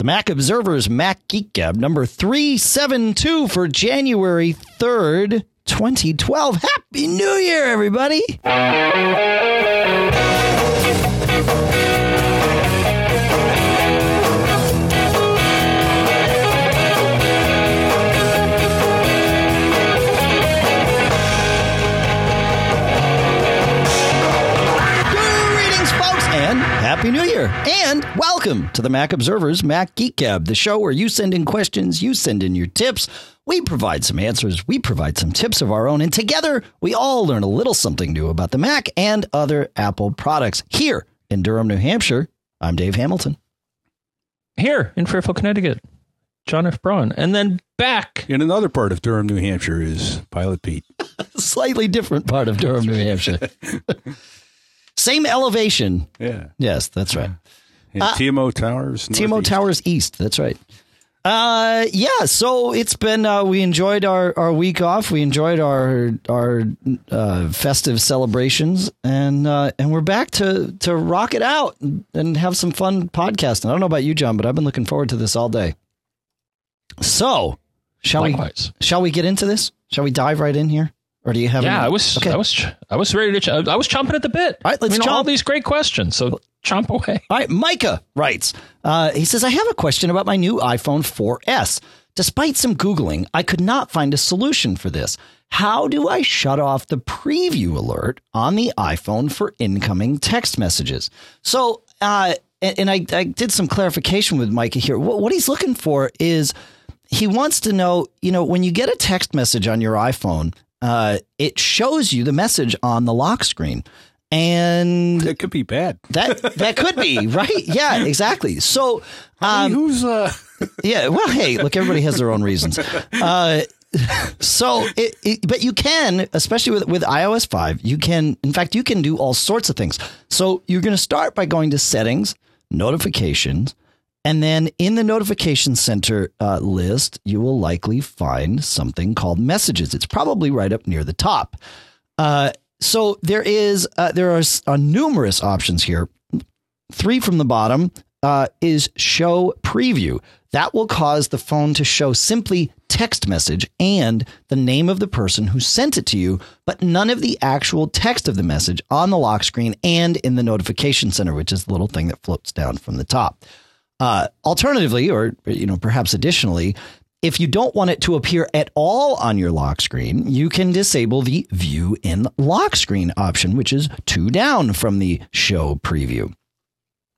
The Mac Observer's Mac Geek Gab number 372 for January 3rd, 2012. Happy New Year, everybody! Happy New Year! And welcome to the Mac Observer's Mac Geek Gab, the show where you send in questions, you send in your tips, we provide some answers, we provide some tips of our own, and together we all learn a little something new about the Mac and other Apple products. Here in Durham, New Hampshire, I'm Dave Hamilton. Here in Fairfield, Connecticut, John F. Braun. And then back. In another part of Durham, New Hampshire, is Pilot Pete. Slightly different part of Durham, New Hampshire. Same elevation. Yeah. Yes, that's right. And Uh, TMO Towers. TMO Towers East. That's right. Uh, yeah. So it's been. Uh, we enjoyed our, our week off. We enjoyed our our uh, festive celebrations, and uh, and we're back to to rock it out and, and have some fun podcasting. I don't know about you, John, but I've been looking forward to this all day. So, shall Likewise. we shall we get into this? Shall we dive right in here, or do you have? Yeah, any- I was, Okay. I was, I was ready to. Ch- I was chomping at the bit. All right, let's I mean, all these great questions. So chomp away. All right, Micah writes. Uh, he says, I have a question about my new iPhone 4S. Despite some Googling, I could not find a solution for this. How do I shut off the preview alert on the iPhone for incoming text messages? So, uh, and, and I, I did some clarification with Micah here. What, what he's looking for is he wants to know, you know, when you get a text message on your iPhone, uh, it shows you the message on the lock screen. And That could be bad. that that could be right. Yeah, exactly. So, um, Who's uh? yeah. Well, hey, look, everybody has their own reasons. Uh, so, it, it, but you can, especially with with iOS five, you can. In fact, you can do all sorts of things. So, you're going to start by going to Settings, Notifications, and then in the Notification Center uh, list, you will likely find something called Messages. It's probably right up near the top. Uh, so there is uh, there are uh, numerous options here. Three from the bottom uh, is show preview. That will cause the phone to show simply text message and the name of the person who sent it to you, but none of the actual text of the message on the lock screen and in the notification center, which is the little thing that floats down from the top. Uh, alternatively, or you know, perhaps additionally, if you don't want it to appear at all on your lock screen, you can disable the view in lock screen option, which is two down from the show preview.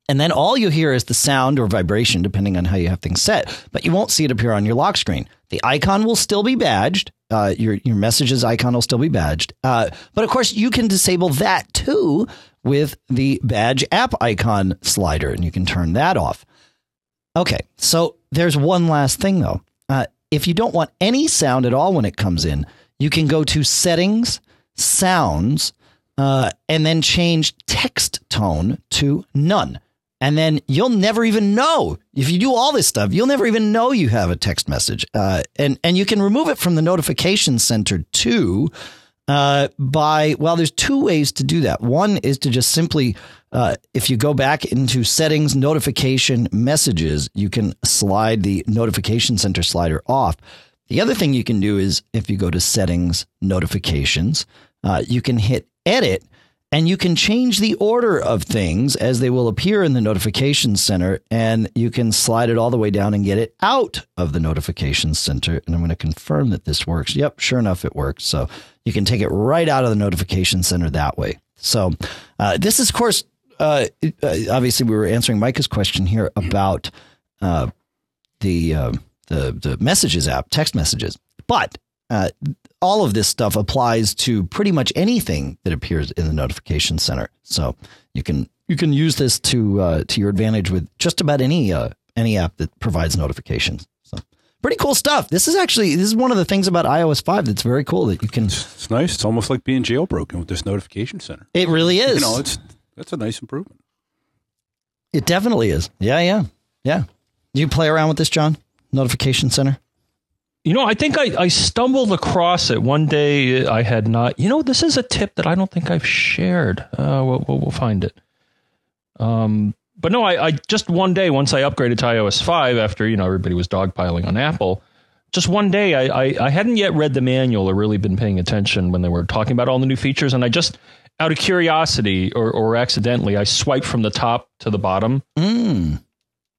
And then all you hear is the sound or vibration, depending on how you have things set, but you won't see it appear on your lock screen. The icon will still be badged. Uh, your your messages icon will still be badged. Uh, but of course, you can disable that too with the badge app icon slider, and you can turn that off. Okay, so there's one last thing though. Uh, if you don't want any sound at all when it comes in, you can go to settings, sounds, uh, and then change text tone to none. And then you'll never even know if you do all this stuff. You'll never even know you have a text message. Uh, and and you can remove it from the notification center too. Uh, by well, there's two ways to do that. One is to just simply, uh, if you go back into settings, notification, messages, you can slide the notification center slider off. The other thing you can do is if you go to settings, notifications, uh, you can hit edit and you can change the order of things as they will appear in the notification center and you can slide it all the way down and get it out of the notification center and i'm going to confirm that this works yep sure enough it works so you can take it right out of the notification center that way so uh, this is of course uh, uh, obviously we were answering micah's question here about uh, the uh, the the messages app text messages but uh, all of this stuff applies to pretty much anything that appears in the notification center. So you can you can use this to uh, to your advantage with just about any any app that provides notifications. So pretty cool stuff. This is actually this is one of the things about iOS five that's very cool that you can. It's nice. It's almost like being jailbroken with this notification center. It really is. You know, it's that's a nice improvement. it definitely is. Yeah, yeah, yeah. Do you play around with this, John? Notification center. You know, I think I, I stumbled across it one day. I had not. You know, this is a tip that I don't think I've shared. Uh, we'll, we'll, we'll find it. Um, but no, I, I just one day once I upgraded to iOS five after you know everybody was dogpiling on Apple. Just one day, I, I I hadn't yet read the manual or really been paying attention when they were talking about all the new features, and I just out of curiosity or, or accidentally, I swiped from the top to the bottom Mm.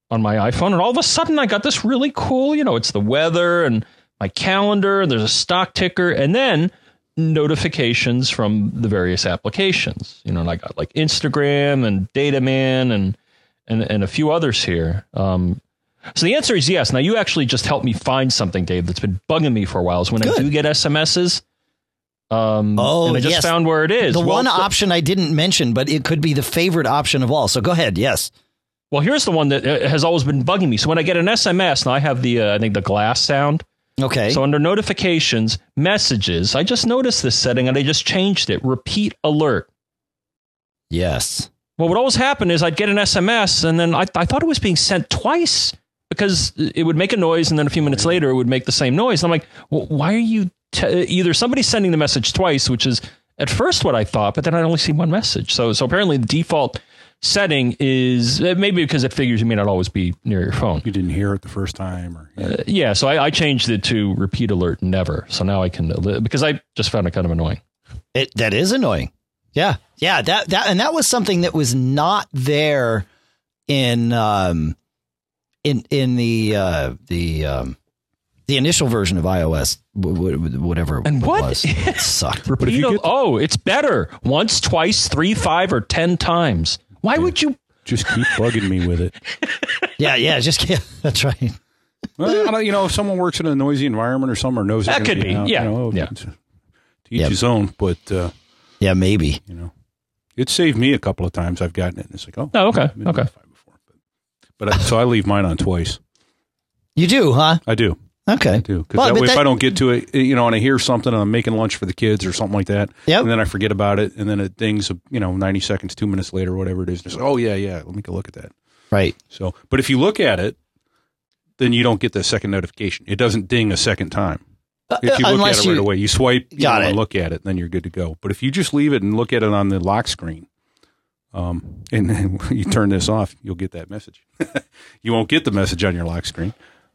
on my iPhone, and all of a sudden I got this really cool, you know, it's the weather and my calendar, and there's a stock ticker, and then notifications from the various applications. You know, and I got like Instagram and Dataman and and and a few others here. Um, so the answer is yes. Now you actually just helped me find something, Dave, that's been bugging me for a while. Is when I do get SMSs. Um, Oh, and I just yes. found where it is. The Well, one option I didn't mention, but it could be the favorite option of all. So go ahead. Yes. Well, here's the one that uh, has always been bugging me. So when I get an SMS, now I have the uh, I think the glass sound. Okay. So under notifications, messages, I just noticed this setting and I just changed it. Repeat alert. yes. Well, what always happened is I'd get an SMS and then I, I thought it was being sent twice because it would make a noise and then a few minutes later it would make the same noise. And I'm like, well, why are you t- either somebody's sending the message twice, which is at first what I thought, but then I only see one message. So so apparently the default setting is uh, maybe because it figures you may not always be near your phone. You didn't hear it the first time, or yeah. Uh, yeah, so I, I changed it to repeat alert never. So now I can because I just found it kind of annoying. It that is annoying. Yeah. Yeah, that that and that was something that was not there in um in in the uh the um the initial version of iOS w- w- whatever And it what? was. It sucked. But if you al- get oh, it's better once, twice, three, five, or ten times. Why would you? just keep bugging me with it. Yeah, yeah, just yeah, that's right. Well, I don't- you know, if someone works in a noisy environment or something, or knows That could be, out, yeah, You know, yeah. it's- To each Yeah. his own, but uh, Yeah, maybe. you know, it saved me a couple of times. I've gotten it, and it's like, oh, Oh, okay, I've okay. notified Before, but but I, so I leave mine on twice. You do, huh? I do. Okay. I do because Well, that but way, if I don't get to it, you know, and I hear something, and I'm making lunch for the kids or something like that, Yep. and then I forget about it, and then it dings, you know, 90 seconds, two minutes later, whatever it is. Just oh yeah, yeah, let me go look at that. Right. So, but if you look at it, then you don't get the second notification. It doesn't ding a second time. If you look Uh, at it right you- away, you swipe, you Got it. and look at it, then you're good to go. But if you just leave it and look at it on the lock screen, um, and then you turn this off, you'll get that message. you won't get the message on your lock screen,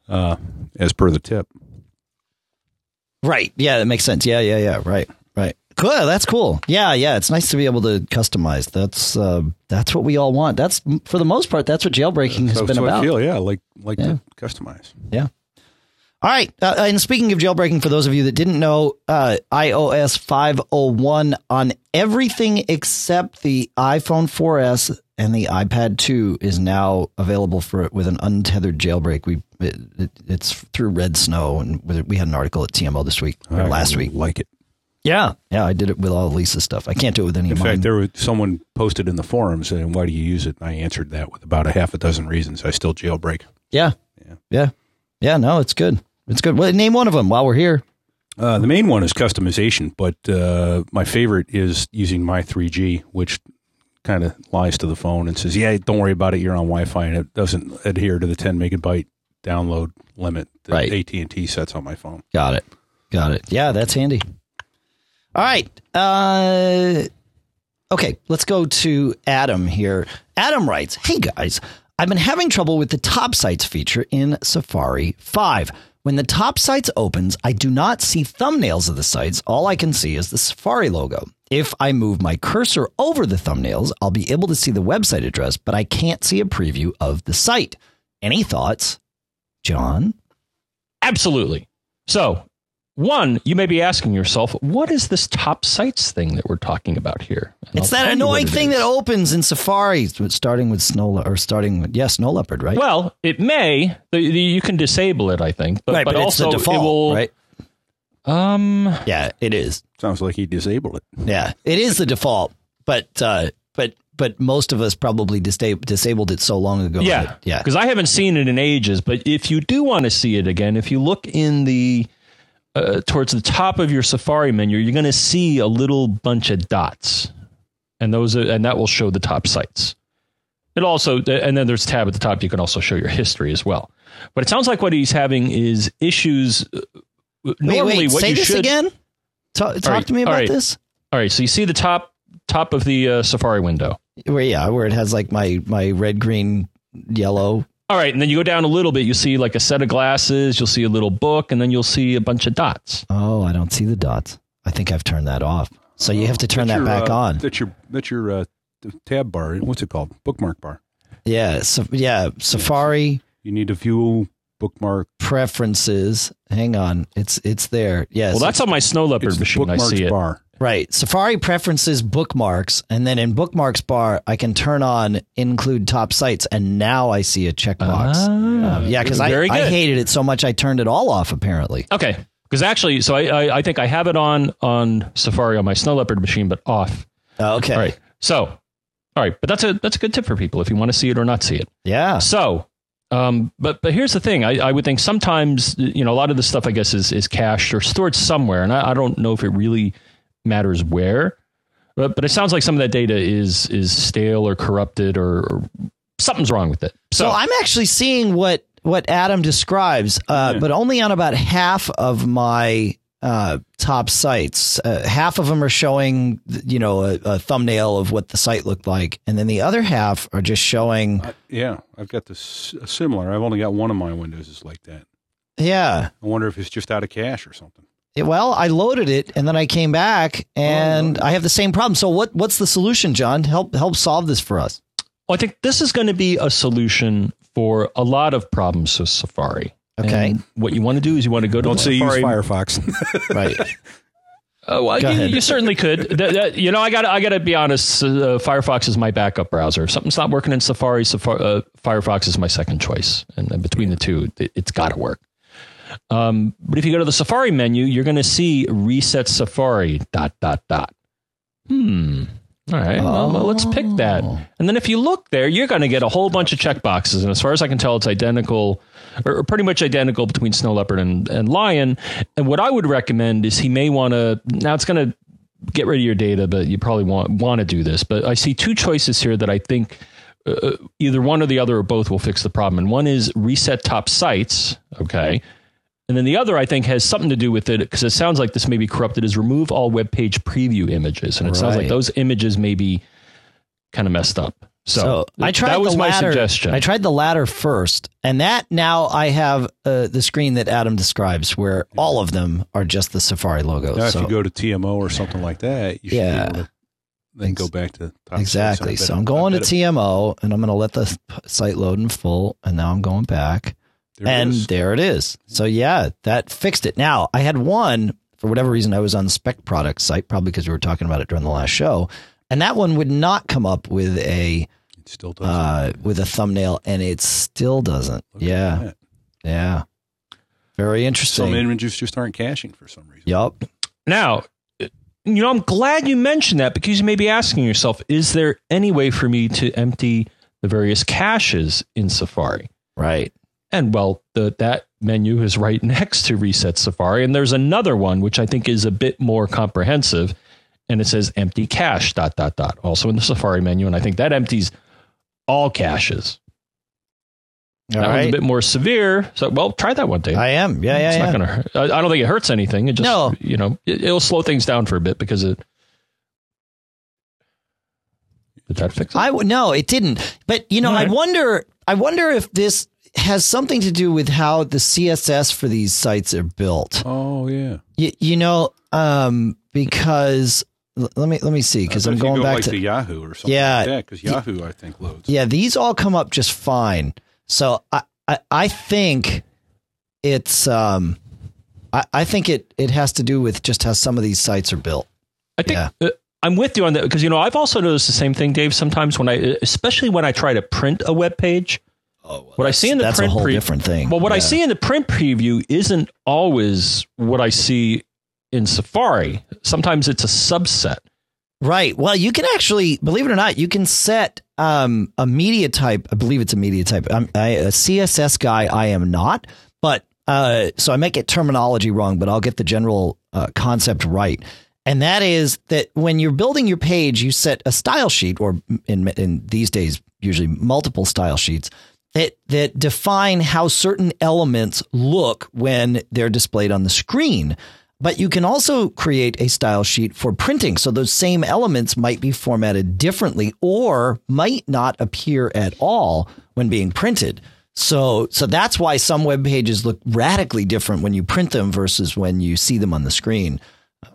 uh, as per the tip. Right. Yeah, that makes sense. Yeah, yeah, yeah. Right. Right. Cool. That's cool. Yeah, yeah. It's nice to be able to customize. That's uh, that's what we all want. That's for the most part. That's what jailbreaking has So, been so about. I feel, yeah, like like Yeah. to customize. Yeah. All right. Uh, and speaking of jailbreaking, for those of you that didn't know, uh, iOS 501 on everything except the iPhone 4S and the iPad 2 is now available for with an untethered jailbreak. We it, it, it's through Red Snow, and we had an article at TMO this week or I last week. like it. Yeah, yeah. I did it with all Lisa's stuff. I can't do it with any In of mine. fact, there was someone posted in the forums saying, "Why do you use it?" And I answered that with about a half a dozen reasons. I still jailbreak. yeah, Yeah. yeah, yeah. No, it's good. It's good. Well, name one of them while we're here. Uh, the main one is customization, but uh, my favorite is using my 3G, which kind of lies to the phone and says, "Yeah, don't worry about it. You're on Wi-Fi, and it doesn't adhere to the 10 megabyte download limit that Right. AT and T sets on my phone." Got it. Got it. Yeah, that's handy. All right. Uh, okay, let's go to Adam here. Adam writes Hey guys, I've been having trouble with the top sites feature in Safari 5. When the top sites opens, I do not see thumbnails of the sites. All I can see is the Safari logo. If I move my cursor over the thumbnails, I'll be able to see the website address, but I can't see a preview of the site. Any thoughts? John? Absolutely. So, one, you may be asking yourself, what is this top sites thing that we're talking about here? And It's I'll that tell you what annoying it thing is. that opens in Safari, starting with snow Le- or starting with yeah, snow leopard, right? Well, it may. The, the, you can disable it, I think, but, right, but, but, also it's the default, it will. right? Um, Yeah, it is. Sounds like he disabled it. Yeah, it is the default, but uh, but but most of us probably disa- disabled it so long ago. yeah, that- yeah, Because I haven't seen it in ages. But if you do want to see it again, if you look in the uh, towards the top of your Safari menu, you're going to see a little bunch of dots, and those are, and that will show the top sites. It also, and then there's a tab at the top. You can also show your history as well. But it sounds like what he's having is issues. uh, Wait, Normally, wait, what say you this should again. Talk, talk right, to me about right. this. All right, so you see the top top of the uh, Safari window. Where yeah, where it has like my my red, green, yellow. All right, and then you go down a little bit. You see like a set of glasses. You'll see a little book, and then you'll see a bunch of dots. Oh, I don't see the dots. I think I've turned that off. So you have to turn That's that your, back uh, on. That's your that's your uh, tab bar. What's it called? Bookmark bar. Yeah, so, yeah. Safari You need to view bookmark. preferences. Hang on, it's it's there. Yes. Well, that's on my snow leopard It's machine. I bookmarks see it. bar. Right. Safari preferences bookmarks, and then in bookmarks bar, I can turn on include top sites, and now I see a checkbox. Ah, yeah, because I, very I hated it so much I turned it all off. Apparently. Okay, because actually, so I, I I think I have it on on Safari on my snow leopard machine, but off. Okay. All right. So, all right, but that's a that's a good tip for people if you want to see it or not see it. Yeah. So, um, but but here's the thing. I, I would think sometimes you know a lot of this stuff I guess is is cached or stored somewhere, and I, I don't know if it really matters where. But but it sounds like some of that data is is stale or corrupted or, or something's wrong with it. So, So I'm actually seeing what what Adam describes, uh, Yeah. but only on about half of my uh, top sites. Uh, half of them are showing, you know, a, a thumbnail of what the site looked like, and then the other half are just showing. I, yeah, I've got this uh, similar. I've only got one of my windows is like that. Yeah. I wonder if it's just out of cache or something. It- well, I loaded it and then I came back and I have the same problem. So what what's the solution, John? Help help solve this for us. Well, I think this is going to be a solution for a lot of problems with Safari. Okay. And what you want to do is you want to go to Don't the say use Safari. Firefox. Right. Oh, well, you, you certainly could. That- that- you know, I got I got to be honest. Uh, Firefox is my backup browser. If something's not working in Safari, Safari uh, Firefox is my second choice, and, and between the two, it, it's got to work. Um, but if you go to the Safari menu, you're going to see reset Safari dot dot dot. Hmm. All right. Well, well, let's pick that. And then if you look there, you're going to get a whole bunch of checkboxes. And as far as I can tell, it's identical or, or pretty much identical between Snow Leopard and, and Lion. And what I would recommend is he may want to, now it's going to get rid of your data, but you probably want, want to do this. But I see two choices here that I think uh, either one or the other or both will fix the problem. And one is reset top sites. Okay. And then the other, I think, has something to do with it because it sounds like this may be corrupted. Is remove all web page preview images, and it sounds like those images may be kind of messed up. So, So I tried that was the my latter, suggestion. I tried the latter first, and that now I have uh, the screen that Adam describes, where all of them are just the Safari logo. now, so if you go to TMO or something like that, you should Yeah. be able to then go back to top exactly. sites. I So I'm going to TMO, and I'm going to let the site load in full, and now I'm going back, there and is. there it is. So yeah, that fixed it. Now I had one for whatever reason I was on the Spec Product site, probably because we were talking about it during the last show, and that one would not come up with a it still doesn't. uh, with a thumbnail, and it still doesn't. Look Yeah. Yeah. Very interesting. Some images just aren't caching for some reason. Yup. Now, you know, I'm glad you mentioned that because you may be asking yourself, is there any way for me to empty the various caches in Safari? Right. And well, the, that menu is right next to Reset Safari. And there's another one, which I think is a bit more comprehensive. And it says empty cache, dot, dot, dot, also in the Safari menu. And I think that empties all caches. All that one's a bit more severe. So, well, try that one, Dave. I am. Yeah, yeah, it's yeah. not to hurt. I, I don't think it hurts anything. It just, No. you know, it, it'll slow things down for a bit because it. Did that fix it? I w- no, it didn't. But you know, All I wonder. I wonder if this has something to do with how the CSS for these sites are built. Oh yeah. You, you know, um, because let me let me see because I I'm bet if you going go back like to the Yahoo or something Yeah. like that because Yahoo I think loads. yeah. These all come up just fine. So I I, I think it's um. I, I think it, it has to do with just how some of these sites are built. I think Yeah. uh, I'm with you on that because you know I've also noticed the same thing, Dave. Sometimes when I, especially when I try to print a web page, Oh, what I see in the that's print a whole pre- different thing. well, what I see in the print preview isn't always what I see in Safari. Sometimes it's a subset. Right. Well, you can actually, believe it or not, you can set um, a media type. I believe it's a media type. I'm I, a CSS guy. I am not, but uh, so I might get terminology wrong, but I'll get the general uh, concept right. And that is that when you're building your page, you set a style sheet, or in in these days, usually multiple style sheets that that define how certain elements look when they're displayed on the screen. But you can also create a style sheet for printing. So those same elements might be formatted differently or might not appear at all when being printed. So, so that's why some web pages look radically different when you print them versus when you see them on the screen.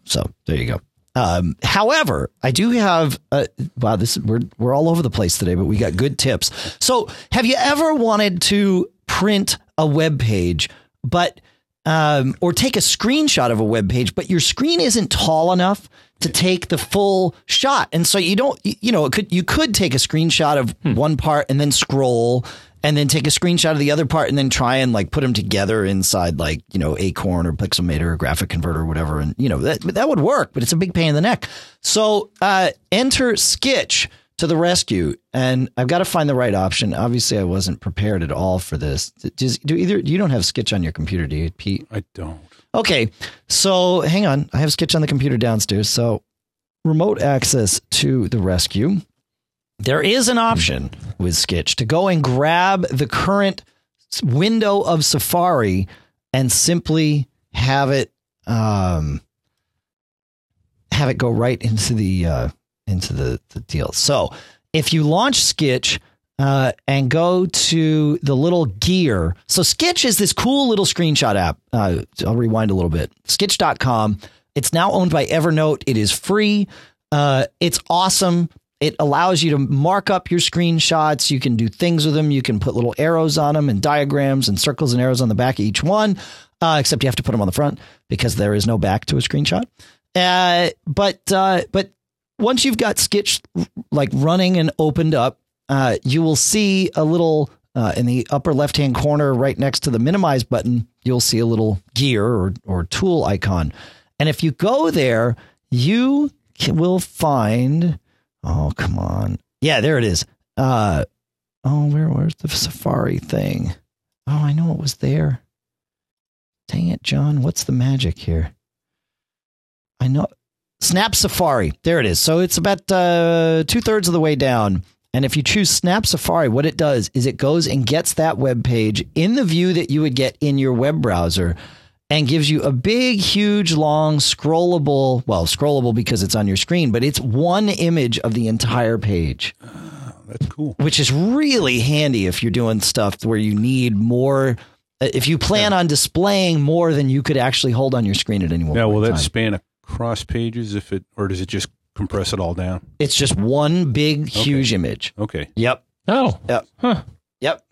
So there you go. Um, however, I do have uh, wow, this we're we're all over the place today, but we got good tips. So, have you ever wanted to print a web page, but um, or take a screenshot of a web page, but your screen isn't tall enough to take the full shot, and so you don't, you know, it could you could take a screenshot of Hmm. one part and then scroll. And then take a screenshot of the other part, and then try and like put them together inside like you know Acorn or Pixelmator or Graphic Converter or whatever, and you know that that would work, but it's a big pain in the neck. So uh, enter Skitch to the rescue, and I've got to find the right option. Obviously, I wasn't prepared at all for this. Does, do either you don't have Skitch on your computer, do you, Pete? I don't. Okay, so hang on. I have Skitch on the computer downstairs. So remote access to the rescue. There is an option with Skitch to go and grab the current window of Safari and simply have it um, have it go right into the uh, into the, the deal. So if you launch Skitch uh, and go to the little gear, so Skitch is this cool little screenshot app. Uh, I'll rewind a little bit. Skitch.com. It's now owned by Evernote. It is free. Uh, it's awesome. It allows you to mark up your screenshots. You can do things with them. You can put little arrows on them and diagrams and circles and arrows on the back of each one. Uh, except you have to put them on the front because there is no back to a screenshot. Uh, but uh, but once you've got Skitch like running and opened up, uh, you will see a little uh, in the upper left hand corner, right next to the minimize button. You'll see a little gear or or tool icon, and if you go there, you will find. Oh come on, yeah, there it is. Uh, oh, where where's the Safari thing? Oh, I know it was there. Dang it, John! What's the magic here? I know Snap Safari. There it is. So it's about uh, two thirds of the way down. And if you choose Snap Safari, what it does is it goes and gets that web page in the view that you would get in your web browser and gives you a big, huge, long, scrollable, well, scrollable because it's on your screen, but it's one image of the entire page, That's cool. which is really handy if you're doing stuff where you need more. uh, If you plan on displaying more than you could actually hold on your screen at any one Now, point will that time. span across pages if it, or does it just compress it all down? It's just one big, huge image. Okay. Yep. Oh, Yep. Huh. Yep.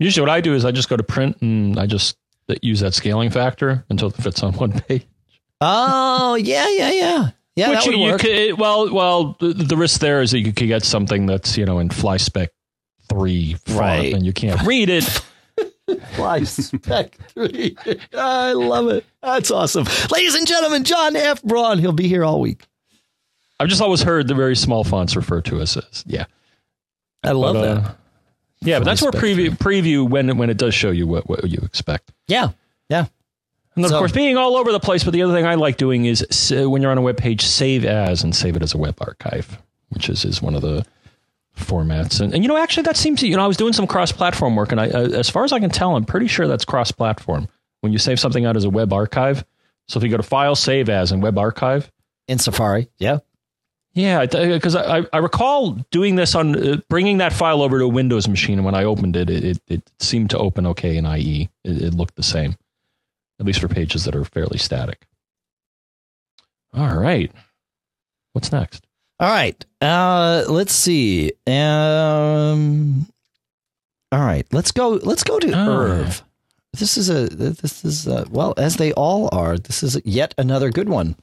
Usually, what I do is I just go to print and I just use that scaling factor until it fits on one page. Oh, yeah, yeah, yeah. Yeah, Which that would you, work. could, well, well, the, the risk there is that you could get something that's you know in fly spec three font Right. and you can't read it. Fly Spec 3. I love it. That's awesome. Ladies and gentlemen, John F. Braun. He'll be here all week. I've just always heard the very small fonts referred to as, as yeah. I love But, uh, that. Yeah, but that's where preview preview when when it does show you what, what you expect. Yeah. Yeah. And then, So- of course, being all over the place. But the other thing I like doing is s- when you're on a web page, save as and save it as a web archive, which is is one of the formats. And, and you know, actually, that seems to you know I was doing some cross platform work, and I, uh, as far as I can tell, I'm pretty sure that's cross platform. When you save something out as a web archive, so if you go to File, Save As, and Web Archive. In Safari. Yeah. Yeah, because I, I recall doing this on uh, bringing that file over to a Windows machine, and when I opened it, it, it, it seemed to open okay in IE. It, it looked the same, at least for pages that are fairly static. All right, what's next? All right. Uh, let's see. Um, all right. Let's go. Let's go to Oh. Irv. This is a. This is a, well, as they all are. This is yet another good one.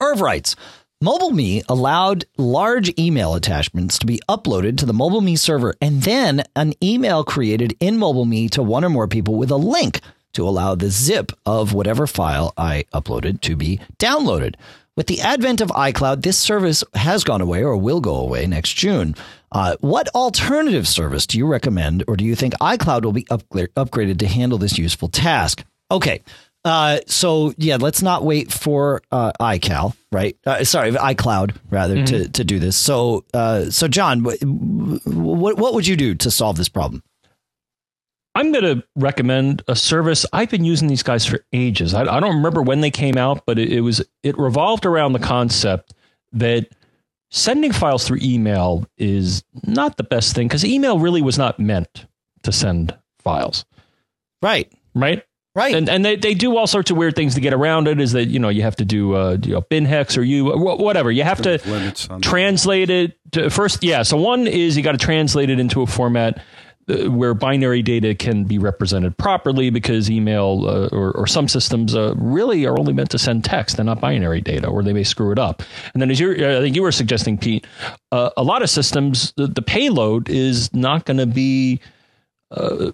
Irv writes. MobileMe allowed large email attachments to be uploaded to the MobileMe server and then an email created in MobileMe to one or more people with a link to allow the zip of whatever file I uploaded to be downloaded. With the advent of iCloud, this service has gone away or will go away next June. Uh, what alternative service do you recommend, or do you think iCloud will be upgra- upgraded to handle this useful task? Okay. Uh, so yeah, let's not wait for uh, iCal, right? Uh, sorry, iCloud rather to, to do this. So, uh, so John, what, what what would you do to solve this problem? I'm going to recommend a service. I've been using these guys for ages. I, I don't remember when they came out, but it, it was it revolved around the concept that sending files through email is not the best thing because email really was not meant to send files. Right. Right. Right. And and they, they do all sorts of weird things to get around it. Is that you know you have to do uh, you know, BinHex or you whatever you have to translate it to, first. Yeah. So one is you got to translate it into a format uh, where binary data can be represented properly because email uh, or, or, some systems uh, really are only meant to send text and not binary data, or they may screw it up. And then, as you I think you were suggesting, Pete, uh, a lot of systems the, the payload is not going to be uh,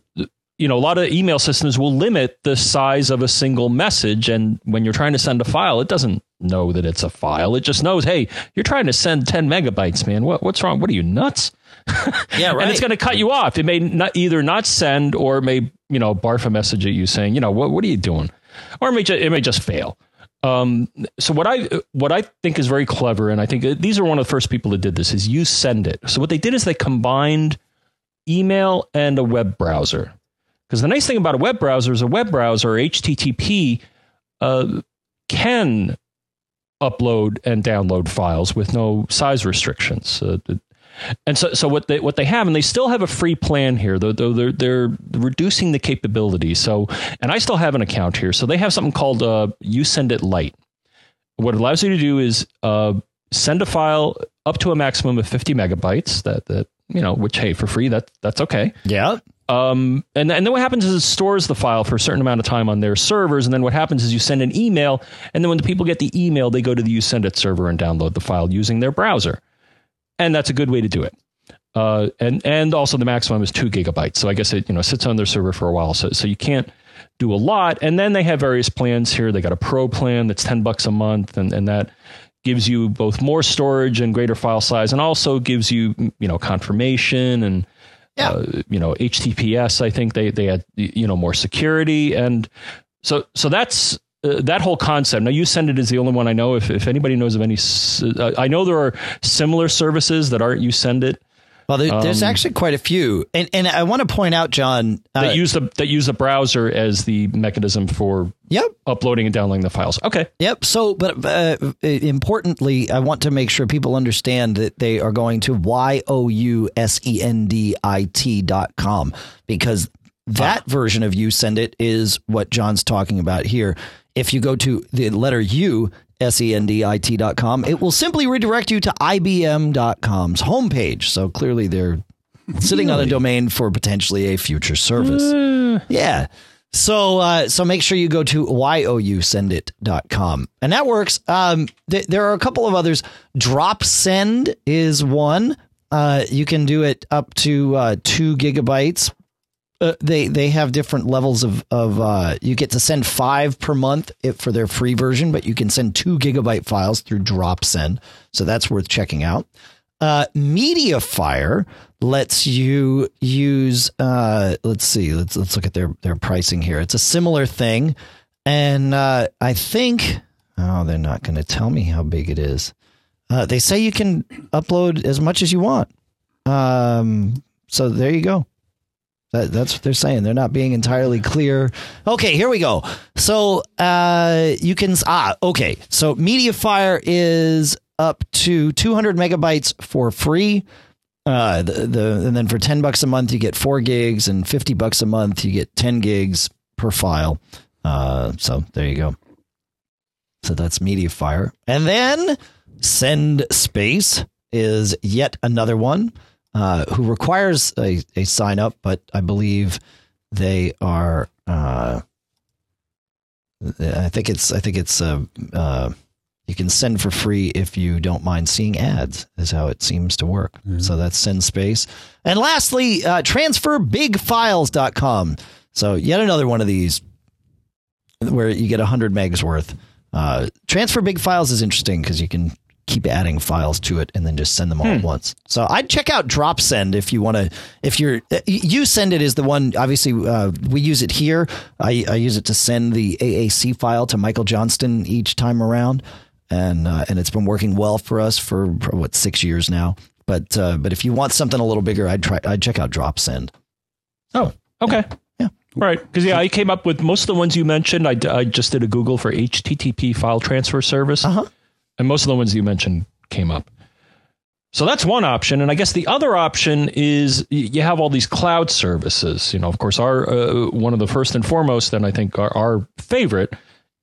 you know, a lot of email systems will limit the size of a single message. And when you're trying to send a file, it doesn't know that it's a file. It just knows, hey, you're trying to send 10 megabytes, man. What, what's wrong? What are you nuts? Yeah, right. and it's going to cut you off. It may not either not send or may, you know, barf a message at you saying, you know, what, what are you doing? Or it may, ju- it may just fail. Um, so what I what I think is very clever, and I think these are one of the first people that did this, is you send it. So what they did is they combined email and a web browser. Because the nice thing about a web browser is a web browser, HTTP, uh, can upload and download files with no size restrictions. Uh, and so, so what they what they have, and they still have a free plan here, though, they're they're reducing the capability. So, and I still have an account here, so they have something called uh, YouSendIt Lite. What it allows you to do is uh, send a file up to a maximum of 50 megabytes. That that you know, which hey, for free, that that's okay. Yeah. Um, and, and then what happens is it stores the file for a certain amount of time on their servers. And then what happens is you send an email. And then when the people get the email, they go to the you send it server and download the file using their browser. And that's a good way to do it. Uh, and, and also the maximum is two gigabytes. So I guess it, you know, sits on their server for a while. So, so you can't do a lot. And then they have various plans here. They got a pro plan that's 10 bucks a month. And, and that gives you both more storage and greater file size and also gives you, you know, confirmation and, yeah. Uh, you know, HTTPS. I think they they had you know more security, and so so that's uh, that whole concept. Now, YouSendIt is the only one I know. If if anybody knows of any, uh, I know there are similar services that aren't YouSendIt. Well, there, there's um, actually quite a few, and and I want to point out, John, uh, that use the that use the browser as the mechanism for yep uploading and downloading the files. Okay. Yep. So, but uh, importantly, I want to make sure people understand that they are going to y o u s e n d i t dot com because that ah. version of you send it is what John's talking about here. If you go to the letter U, sendit.com, it will simply redirect you to ibm.com's homepage. So clearly they're sitting really? on a domain for potentially a future service. Uh. Yeah. So uh, so make sure you go to yousendit.com. And that works. Um, th- there are a couple of others. Dropsend is one. Uh, you can do it up to uh, two gigabytes uh, they they have different levels of of uh, you get to send five per month for their free version, but you can send two gigabyte files through Dropsend, so that's worth checking out. Uh, MediaFire lets you use. Uh, let's see. Let's let's look at their their pricing here. It's a similar thing, and uh, I think oh they're not going to tell me how big it is. Uh, they say you can upload as much as you want. Um, so there you go. That, that's what they're saying. They're not being entirely clear. Okay, here we go. So uh, you can ah okay. So MediaFire is up to 200 megabytes for free. Uh, the, the and then for 10 bucks a month you get four gigs, and 50 bucks a month you get 10 gigs per file. Uh, so there you go. So that's MediaFire, and then Sendspace is yet another one uh, who requires a, a sign up, but I believe they are. Uh, I think it's. I think it's. Uh, uh, you can send for free if you don't mind seeing ads. Is how it seems to work. Mm-hmm. So that's Sendspace. And lastly, uh, transferbigfiles.com. So yet another one of these where you get 100 megs worth. Uh, transfer big files is interesting because you can keep adding files to it and then just send them all hmm. at once. So I'd check out Dropsend if you want to. If you're you send it is the one. Obviously, uh, we use it here. I, I, use it to send the AAC file to Michael Johnston each time around, and uh, and it's been working well for us for, what six years now. But uh, but if you want something a little bigger, I'd try. I'd check out Dropsend. Oh, okay. Yeah. Right. Because, yeah, I came up with most of the ones you mentioned. I, I just did a Google for HTTP file transfer service. Uh-huh. And most of the ones you mentioned came up. So that's one option. And I guess the other option is you have all these cloud services. You know, of course, our uh, one of the first and foremost, and I think our, our favorite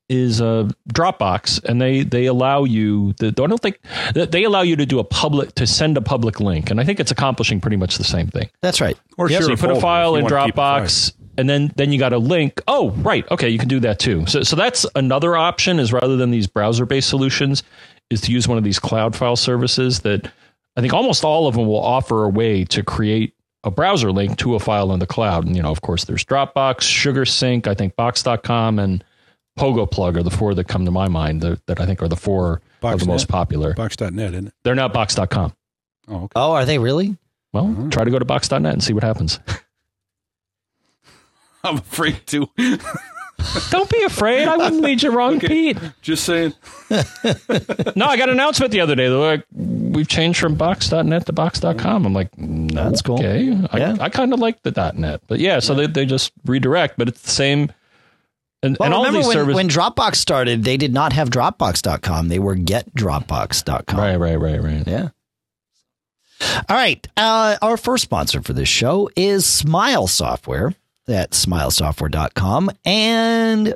is uh, Dropbox, and they they allow you. The, I don't think they allow you to do a public to send a public link, and I think it's accomplishing pretty much the same thing. That's right. Or Yeah, share so you put a file in you wanna keep a file. Dropbox, and then then you got a link. Oh, right, okay, you can do that too. So so that's another option. Is rather than these browser based solutions, is to use one of these cloud file services that I think almost all of them will offer a way to create a browser link to a file in the cloud. And you know, of course, there's Dropbox, SugarSync, I think Box.com, and PogoPlug are the four that come to my mind that, that I think are the four of the Box.net. most popular. Box.net, isn't it? They're not Box.com. Oh, okay. Oh, are they really? Well, Mm-hmm. try to go to Box.net and see what happens. I'm afraid to. Don't be afraid. I wouldn't lead you wrong, Pete. Just saying. No, I got an announcement the other day. They're like, we've changed from box.net to box.com. I'm like, That's cool. okay. I, Yeah. I kind of like the .net. But yeah, so they, they just redirect, but it's the same. And, Well, and all remember these when, services. when Dropbox started, they did not have Dropbox.com. They were getdropbox.com. right, right, right, right. Yeah. All right. Uh, our first sponsor for this show is Smile Software at smilesoftware.com. And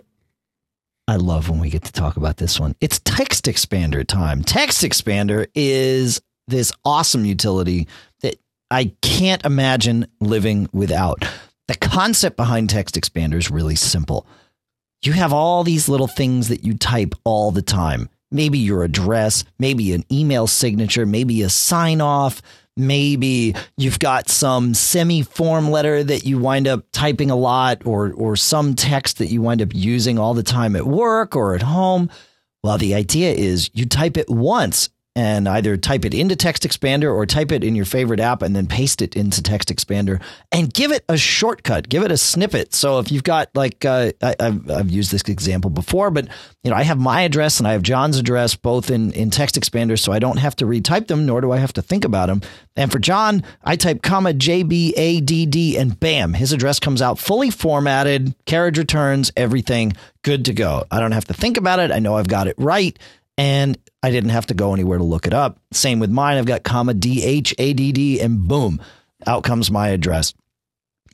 I love when we get to talk about this one. It's TextExpander time. TextExpander is this awesome utility that I can't imagine living without. The concept behind TextExpander is really simple. You have all these little things that you type all the time. Maybe your address, maybe an email signature, maybe a sign off, maybe you've got some semi form letter that you wind up typing a lot or or some text that you wind up using all the time at work or at home. Well, the idea is you type it once and either type it into TextExpander or type it in your favorite app and then paste it into TextExpander and give it a shortcut, give it a snippet. So if you've got like, uh, I, I've, I've used this example before, but you know, I have my address and I have John's address both in, in TextExpander, so I don't have to retype them, nor do I have to think about them. And for John, I type comma JBADD and bam, his address comes out fully formatted, carriage returns, everything good to go. I don't have to think about it. I know I've got it right. And I didn't have to go anywhere to look it up. Same with mine. I've got comma DHADD and boom, out comes my address.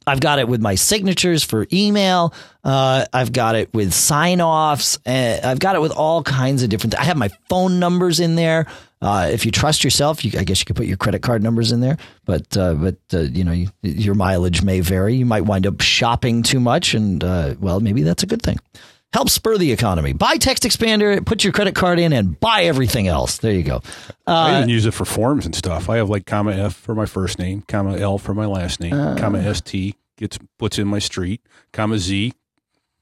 I've got it with my signatures for email. Uh, I've got it with sign offs. I've got it with all kinds of different. I have my phone numbers in there. Uh, if you trust yourself, you, I guess you could put your credit card numbers in there. But uh, but uh, you know you, your mileage may vary. You might wind up shopping too much, and uh, well, maybe that's a good thing. Help spur the economy. Buy TextExpander, put your credit card in, and buy everything else. There you go. I Uh, even use it for forms and stuff. I have like comma F for my first name, comma L for my last name, Uh. comma ST gets puts in my street, comma Z.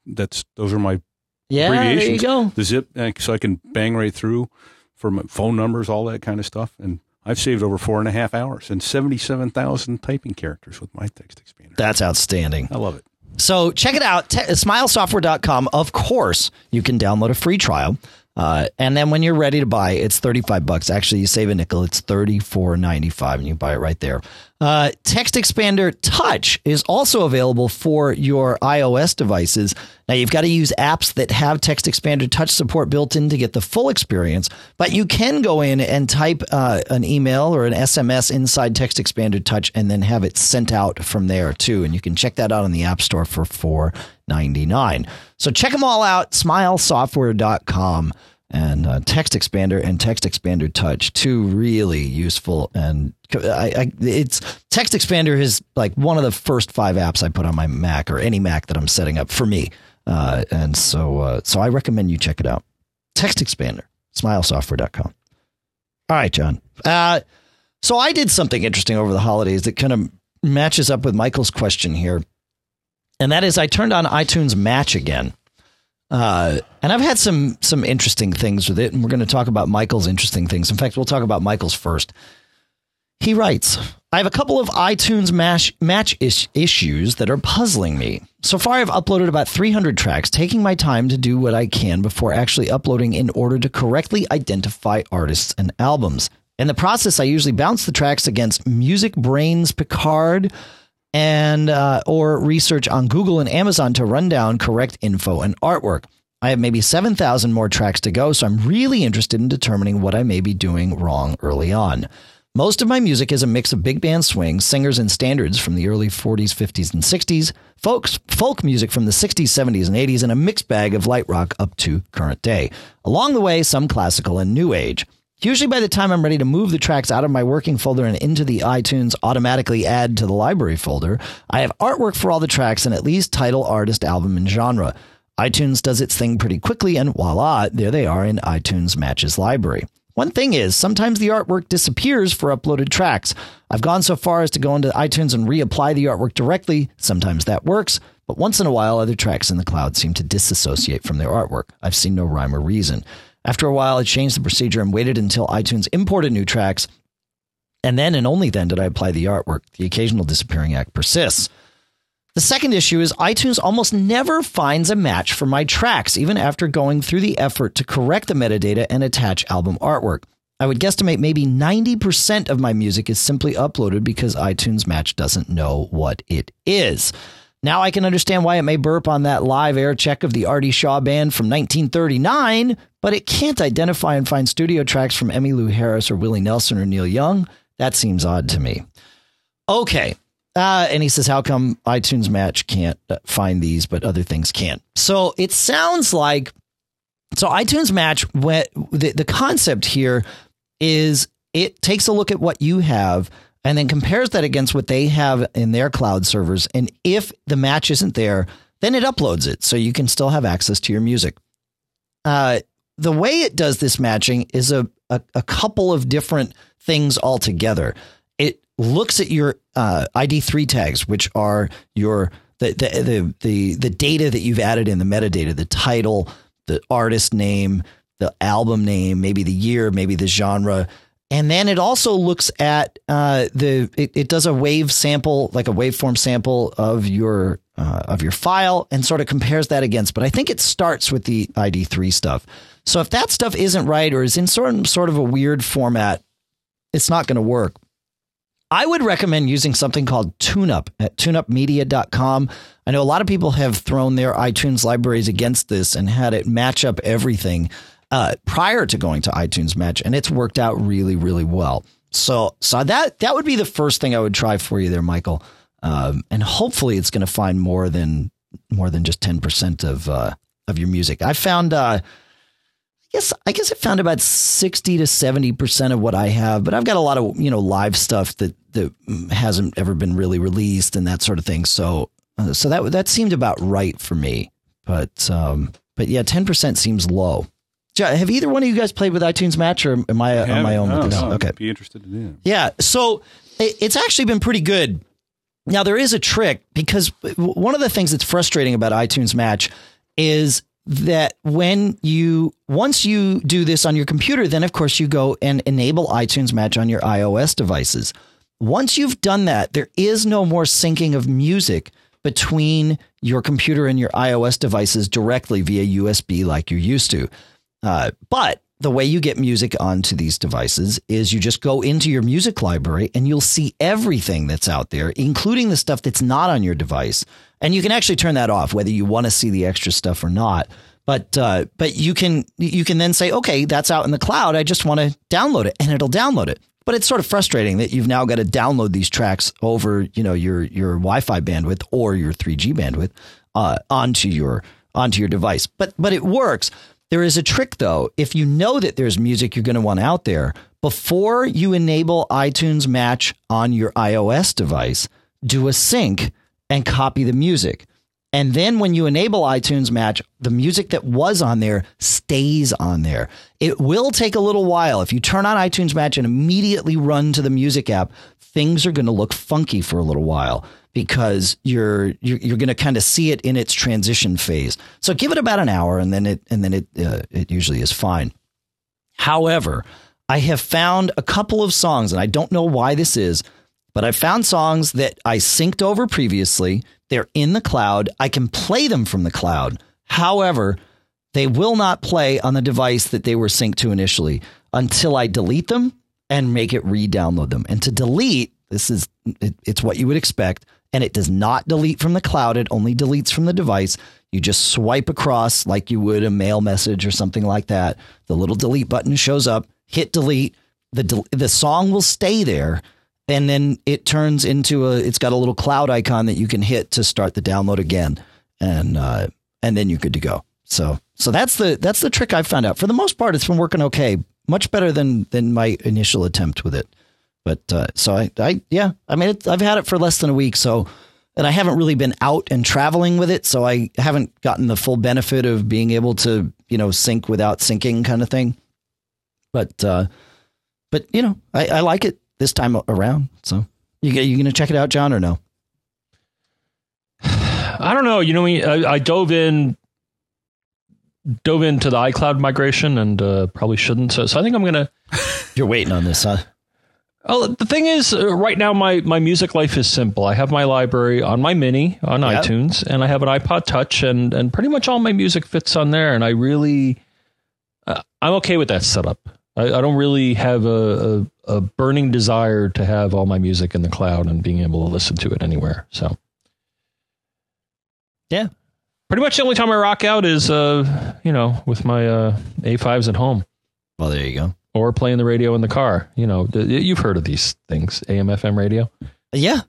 That's those are my yeah, there you go. the zip, uh, so I can bang right through for my phone numbers, all that kind of stuff. And I've saved over four and a half hours and seventy-seven thousand typing characters with my text expander. That's outstanding. I love it. So check it out, te- smilesoftware.com. Of course, you can download a free trial. Uh, and then when you're ready to buy, it's 35 bucks. Actually, you save a nickel. It's 34.95 and you buy it right there. Uh, TextExpander Touch is also available for your iOS devices. Now you've got to use apps that have TextExpander Touch support built in to get the full experience, but you can go in and type uh, an email or an SMS inside TextExpander Touch and then have it sent out from there too. And you can check that out on the App Store for $4.99. So check them all out, smilesoftware.com and uh, TextExpander and TextExpander Touch, two really useful and I, I, it's TextExpander is like one of the first five apps I put on my Mac or any Mac that I'm setting up for me, uh, and so uh, so I recommend you check it out. TextExpander, SmileSoftware.com. All right, John. Uh, so I did something interesting over the holidays that kind of matches up with Michael's question here, and that is I turned on iTunes Match again. Uh, and I've had some some interesting things with it, and we're going to talk about Michael's interesting things. In fact, we'll talk about Michael's first. He writes, I have a couple of iTunes match, is- issues that are puzzling me. So far, I've uploaded about 300 tracks, taking my time to do what I can before actually uploading in order to correctly identify artists and albums. In the process, I usually bounce the tracks against MusicBrainz Picard, and uh, or research on Google and Amazon to run down correct info and artwork. I have maybe 7,000 more tracks to go, so I'm really interested in determining what I may be doing wrong early on. Most of my music is a mix of big band swing, singers, and standards from the early 40s, 50s, and 60s, folks, folk music from the 60s, 70s, and 80s, and a mixed bag of light rock up to current day. Along the way, some classical and new age. Usually, by the time I'm ready to move the tracks out of my working folder and into the iTunes automatically add to the library folder, I have artwork for all the tracks and at least title, artist, album, and genre iTunes does its thing pretty quickly, and voila, there they are in iTunes Match's library. One thing is, sometimes the artwork disappears for uploaded tracks. I've gone so far as to go into iTunes and reapply the artwork directly. Sometimes that works, but once in a while, other tracks in the cloud seem to disassociate from their artwork. I've seen no rhyme or reason. After a while, I changed the procedure and waited until iTunes imported new tracks, and then and only then did I apply the artwork. The occasional disappearing act persists. The second issue is iTunes almost never finds a match for my tracks, even after going through the effort to correct the metadata and attach album artwork. I would guesstimate maybe 90% of my music is simply uploaded because iTunes Match doesn't know what it is. Now I can understand why it may burp on that live air check of the Artie Shaw band from 1939, but it can't identify and find studio tracks from Emmylou Harris or Willie Nelson or Neil Young. That seems odd to me. Okay, uh, and he says, How come iTunes Match can't uh, find these, but other things can't? So it sounds like so iTunes Match, the, the concept here is it takes a look at what you have and then compares that against what they have in their cloud servers. And if the match isn't there, then it uploads it so you can still have access to your music. Uh, the way it does this matching is a, a, a couple of different things altogether It looks at your uh, ID3 tags, which are your the, the the the the data that you've added in the metadata, the title, the artist name, the album name, maybe the year, maybe the genre. And then it also looks at uh, the it, it, does a wave sample, like a waveform sample of your uh, of your file, and sort of compares that against. But I think it starts with the ID3 stuff. So if that stuff isn't right or is in sort sort of a weird format, it's not going to work. I would recommend using something called TuneUp at tuneupmedia.com. I know a lot of people have thrown their iTunes libraries against this and had it match up everything uh, prior to going to iTunes Match, and it's worked out really, really well. So, so that that would be the first thing I would try for you there, Michael. Um, and hopefully, it's going to find more than more than just ten percent of uh, of your music. I found uh, guess I guess I found about sixty to seventy percent of what I have, but I've got a lot of you know live stuff that that hasn't ever been really released and that sort of thing. So uh, so that that seemed about right for me. But um, but yeah, ten percent seems low. Have either one of you guys played with iTunes Match, or am I, on my own no, with this? No, okay, be interested in do. Yeah, so it, it's actually been pretty good. Now there is a trick because one of the things that's frustrating about iTunes Match is that when you once you do this on your computer, then of course you go and enable iTunes Match on your iOS devices. Once you've done that, there is no more syncing of music between your computer and your iOS devices directly via USB like you're used to. Uh, but the way you get music onto these devices is you just go into your music library and you'll see everything that's out there, including the stuff that's not on your device. And you can actually turn that off, whether you want to see the extra stuff or not. But uh, but you can you can then say, okay, that's out in the cloud. I just want to download it, and it'll download it. But it's sort of frustrating that you've now got to download these tracks over you know your your Wi-Fi bandwidth or your 3G bandwidth uh, onto your onto your device. But but it works. There is a trick though. If you know that there's music you're going to want out there before you enable iTunes Match on your iOS device, do a sync and copy the music. And then when you enable iTunes Match, the music that was on there stays on there. It will take a little while. If you turn on iTunes Match and immediately run to the music app, things are going to look funky for a little while because you're you're, you're going to kind of see it in its transition phase. So give it about an hour, and then it and then it uh, it usually is fine. However, I have found a couple of songs, and I don't know why this is but I found songs that I synced over previously. They're in the cloud. I can play them from the cloud. However, they will not play on the device that they were synced to initially until I delete them and make it re-download them. And to delete, this is it, it's what you would expect. And it does not delete from the cloud. It only deletes from the device. You just swipe across like you would a mail message or something like that. The little delete button shows up. Hit delete. The the song will stay there, and then it turns into a. It's got a little cloud icon that you can hit to start the download again, and uh, and then you're good to go. So so that's the that's the trick I've found out. For the most part, it's been working okay, much better than than my initial attempt with it. But uh, so I, I yeah, I mean, I've had it for less than a week, so and I haven't really been out and traveling with it, so I haven't gotten the full benefit of being able to you know sync without syncing kind of thing. But uh, but you know, I, I like it this time around. So you you gonna check it out, John, or no? I don't know. You know, I, I dove in dove into the iCloud migration and uh, probably shouldn't. So, so I think I'm gonna. You're waiting on this, huh? Oh, the thing is, uh, right now my my music life is simple. I have my library on my Mini on yep. iTunes, and I have an iPod Touch, and and pretty much all my music fits on there. And I really, uh, I'm okay with that setup. I, I don't really have a, a, a burning desire to have all my music in the cloud and being able to listen to it anywhere. So, yeah, pretty much the only time I rock out is, uh, you know, with my uh, A5s at home. Well, there you go or playing the radio in the car. You know, you've heard of these things, AM, FM radio. Yeah,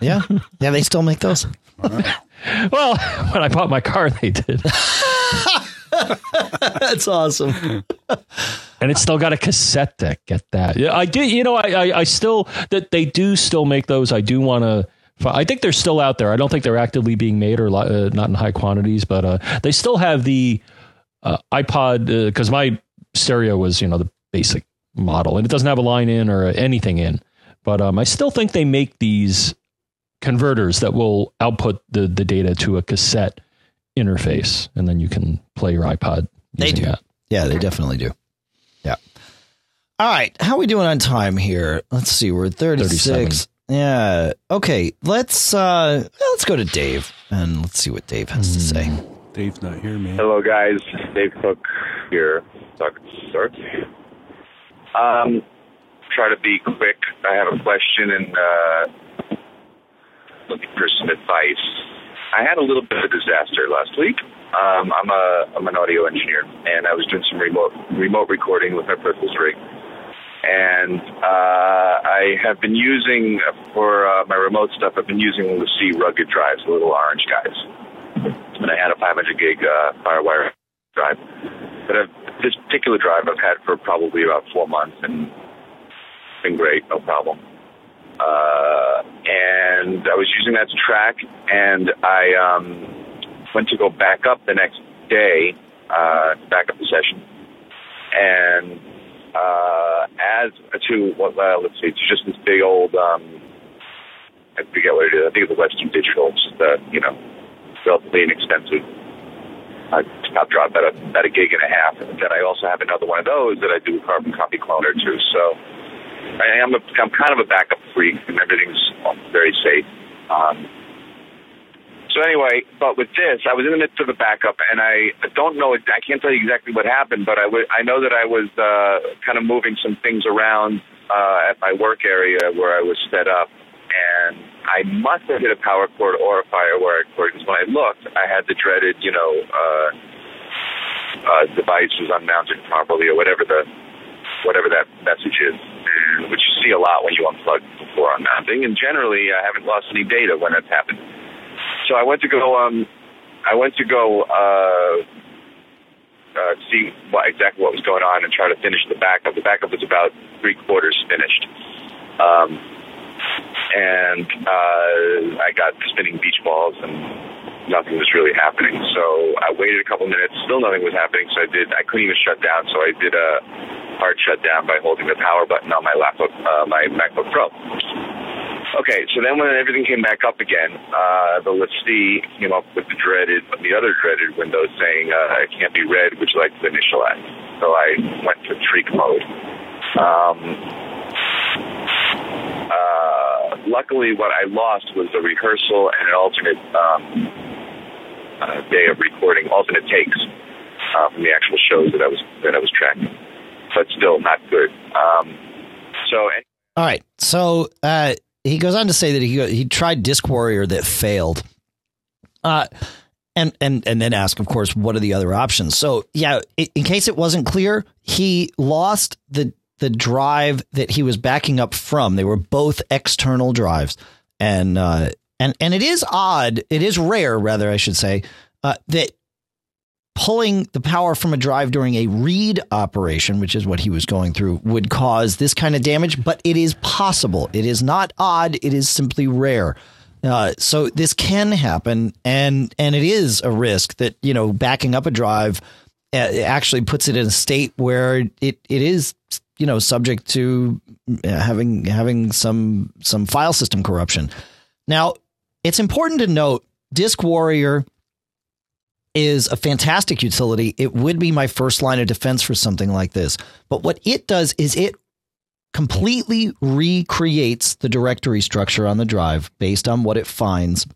yeah, yeah. They still make those. well, when I bought my car, they did. That's awesome. and it's still got a cassette deck. Get that? Yeah, I did. You know, I, I, I still that they do still make those. I do want to. I think they're still out there. I don't think they're actively being made or uh, not in high quantities, but uh, they still have the uh, iPod because uh, my stereo was you know the basic model, and it doesn't have a line in or anything in. But um, I still think they make these converters that will output the the data to a cassette interface, and then you can play your iPod. They do. That. Yeah, they definitely do. Yeah. All right, how are we doing on time here? Let's see. We're 36. Yeah. Okay. Let's uh let's go to Dave and let's see what Dave has mm. to say. Hmm. Dave's not here, man. Hello, guys. Dave Cook here. Talk, start. Um, try to be quick. I have a question and uh, looking for some advice. I had a little bit of a disaster last week. Um, I'm a I'm an audio engineer, and I was doing some remote remote recording with my Purples rig. And uh, I have been using for uh, my remote stuff. I've been using the LaCie rugged drives, the little orange guys. And I had a 500 gig uh, FireWire drive. But I've this particular drive I've had for probably about four months and been great, no problem. Uh, and I was using that to track, and I um, went to go back up the next day, uh, back up the session, and uh, as to what? Uh, let's see, it's just this big old. Um, I forget what it is. I think it's the Western Digital. It's the you know relatively inexpensive I top drop at a, at a gig and a half. Then I also have another one of those that I do a carbon copy cloner too. So I am a, I'm kind of a backup freak, and everything's very safe. Um, so anyway, but with this, I was in the midst of the backup, and I don't know. I can't tell you exactly what happened, but I, w- I know that I was uh, kind of moving some things around uh, at my work area where I was set up, and I must have hit a power cord or a firewire cord because when I looked, I had the dreaded, you know, uh, uh, device was unmounted properly or whatever the whatever that message is, which you see a lot when you unplug before unmounting. And generally, I haven't lost any data when that's happened. So I went to go. Um, I went to go. Uh, uh, see what, exactly what was going on and try to finish the backup. The backup was about three quarters finished. Um, and uh, I got spinning beach balls and nothing was really happening. So I waited a couple minutes, still nothing was happening. So I did. I couldn't even shut down. So I did a hard shutdown by holding the power button on my laptop, uh, my MacBook Pro. Okay, so then when everything came back up again, uh, the LaCie came up with the dreaded, the other dreaded window saying uh, it can't be read. Would you like to initialize? So I went to Treek mode. Um, uh, luckily, what I lost was a rehearsal and an alternate um, uh, day of recording, alternate takes uh, from the actual shows that I was that I was tracking. But still, not good. Um, so, all right. So, uh, he goes on to say that he he tried Disk Warrior that failed. Uh, and and and then ask, of course, what are the other options? So yeah, in case it wasn't clear, he lost the the drive that he was backing up from. They were both external drives, and uh, and and it is odd. It is rare, rather, I should say, uh, that pulling the power from a drive during a read operation, which is what he was going through, would cause this kind of damage. But it is possible. It is not odd. It is simply rare. Uh, so this can happen, and and it is a risk that you know backing up a drive uh, actually puts it in a state where it it is you know subject to uh, having having some some file system corruption. Now, it's important to note Disk Warrior is a fantastic utility. It would be my first line of defense for something like this. But what it does is it completely recreates the directory structure on the drive based on what it finds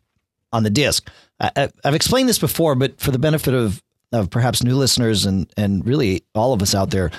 on the disk. I, have explained this before, but for the benefit of, of perhaps new listeners and, and really all of us out there,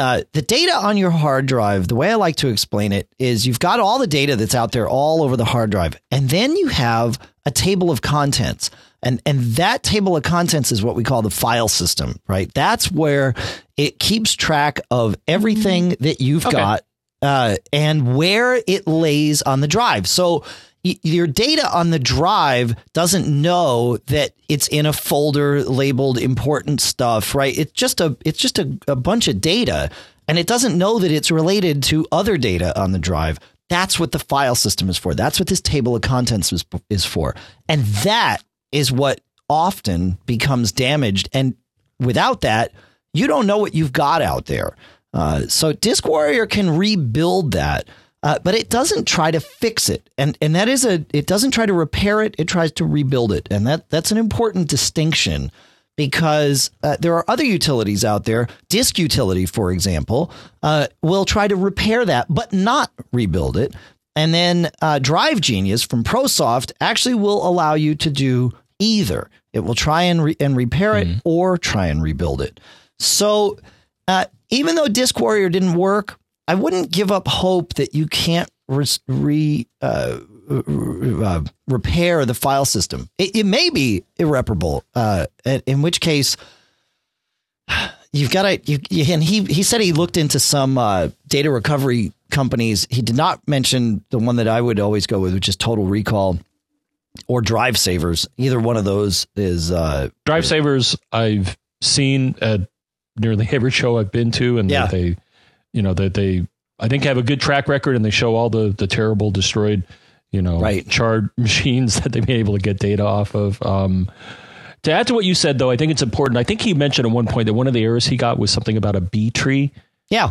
uh, the data on your hard drive, the way I like to explain it is you've got all the data that's out there all over the hard drive, and then you have a table of contents. And, and that table of contents is what we call the file system, right? That's where it keeps track of everything that you've okay. got uh, and where it lays on the drive. So your data on the drive doesn't know that it's in a folder labeled important stuff, right? It's just a it's just a, a bunch of data, and it doesn't know that it's related to other data on the drive. That's what the file system is for. That's what this table of contents is, is for. And that is what often becomes damaged. And without that, you don't know what you've got out there. Uh, so Disk Warrior can rebuild that, uh, but it doesn't try to fix it, and and that is a it doesn't try to repair it. It tries to rebuild it, and that that's an important distinction because uh, there are other utilities out there. Disk Utility, for example, uh, will try to repair that, but not rebuild it. And then uh, Drive Genius from ProSoft actually will allow you to do either. It will try and re- and repair it mm-hmm. or try and rebuild it. So uh, even though Disk Warrior didn't work, I wouldn't give up hope that you can't re, uh, uh, repair the file system. It, it may be irreparable, uh, in which case you've got to. You, and he he said he looked into some uh, data recovery companies. He did not mention the one that I would always go with, which is Total Recall or Drive Savers. Either one of those is uh, Drive Savers. I've seen at nearly every show I've been to, and yeah. they, you know, that they, I think have a good track record, and they show all the the terrible destroyed, you know, right. charred machines that they've been able to get data off of. Um, to add to what you said, though, I think it's important. I think he mentioned at one point that one of the errors he got was something about a B tree. Yeah.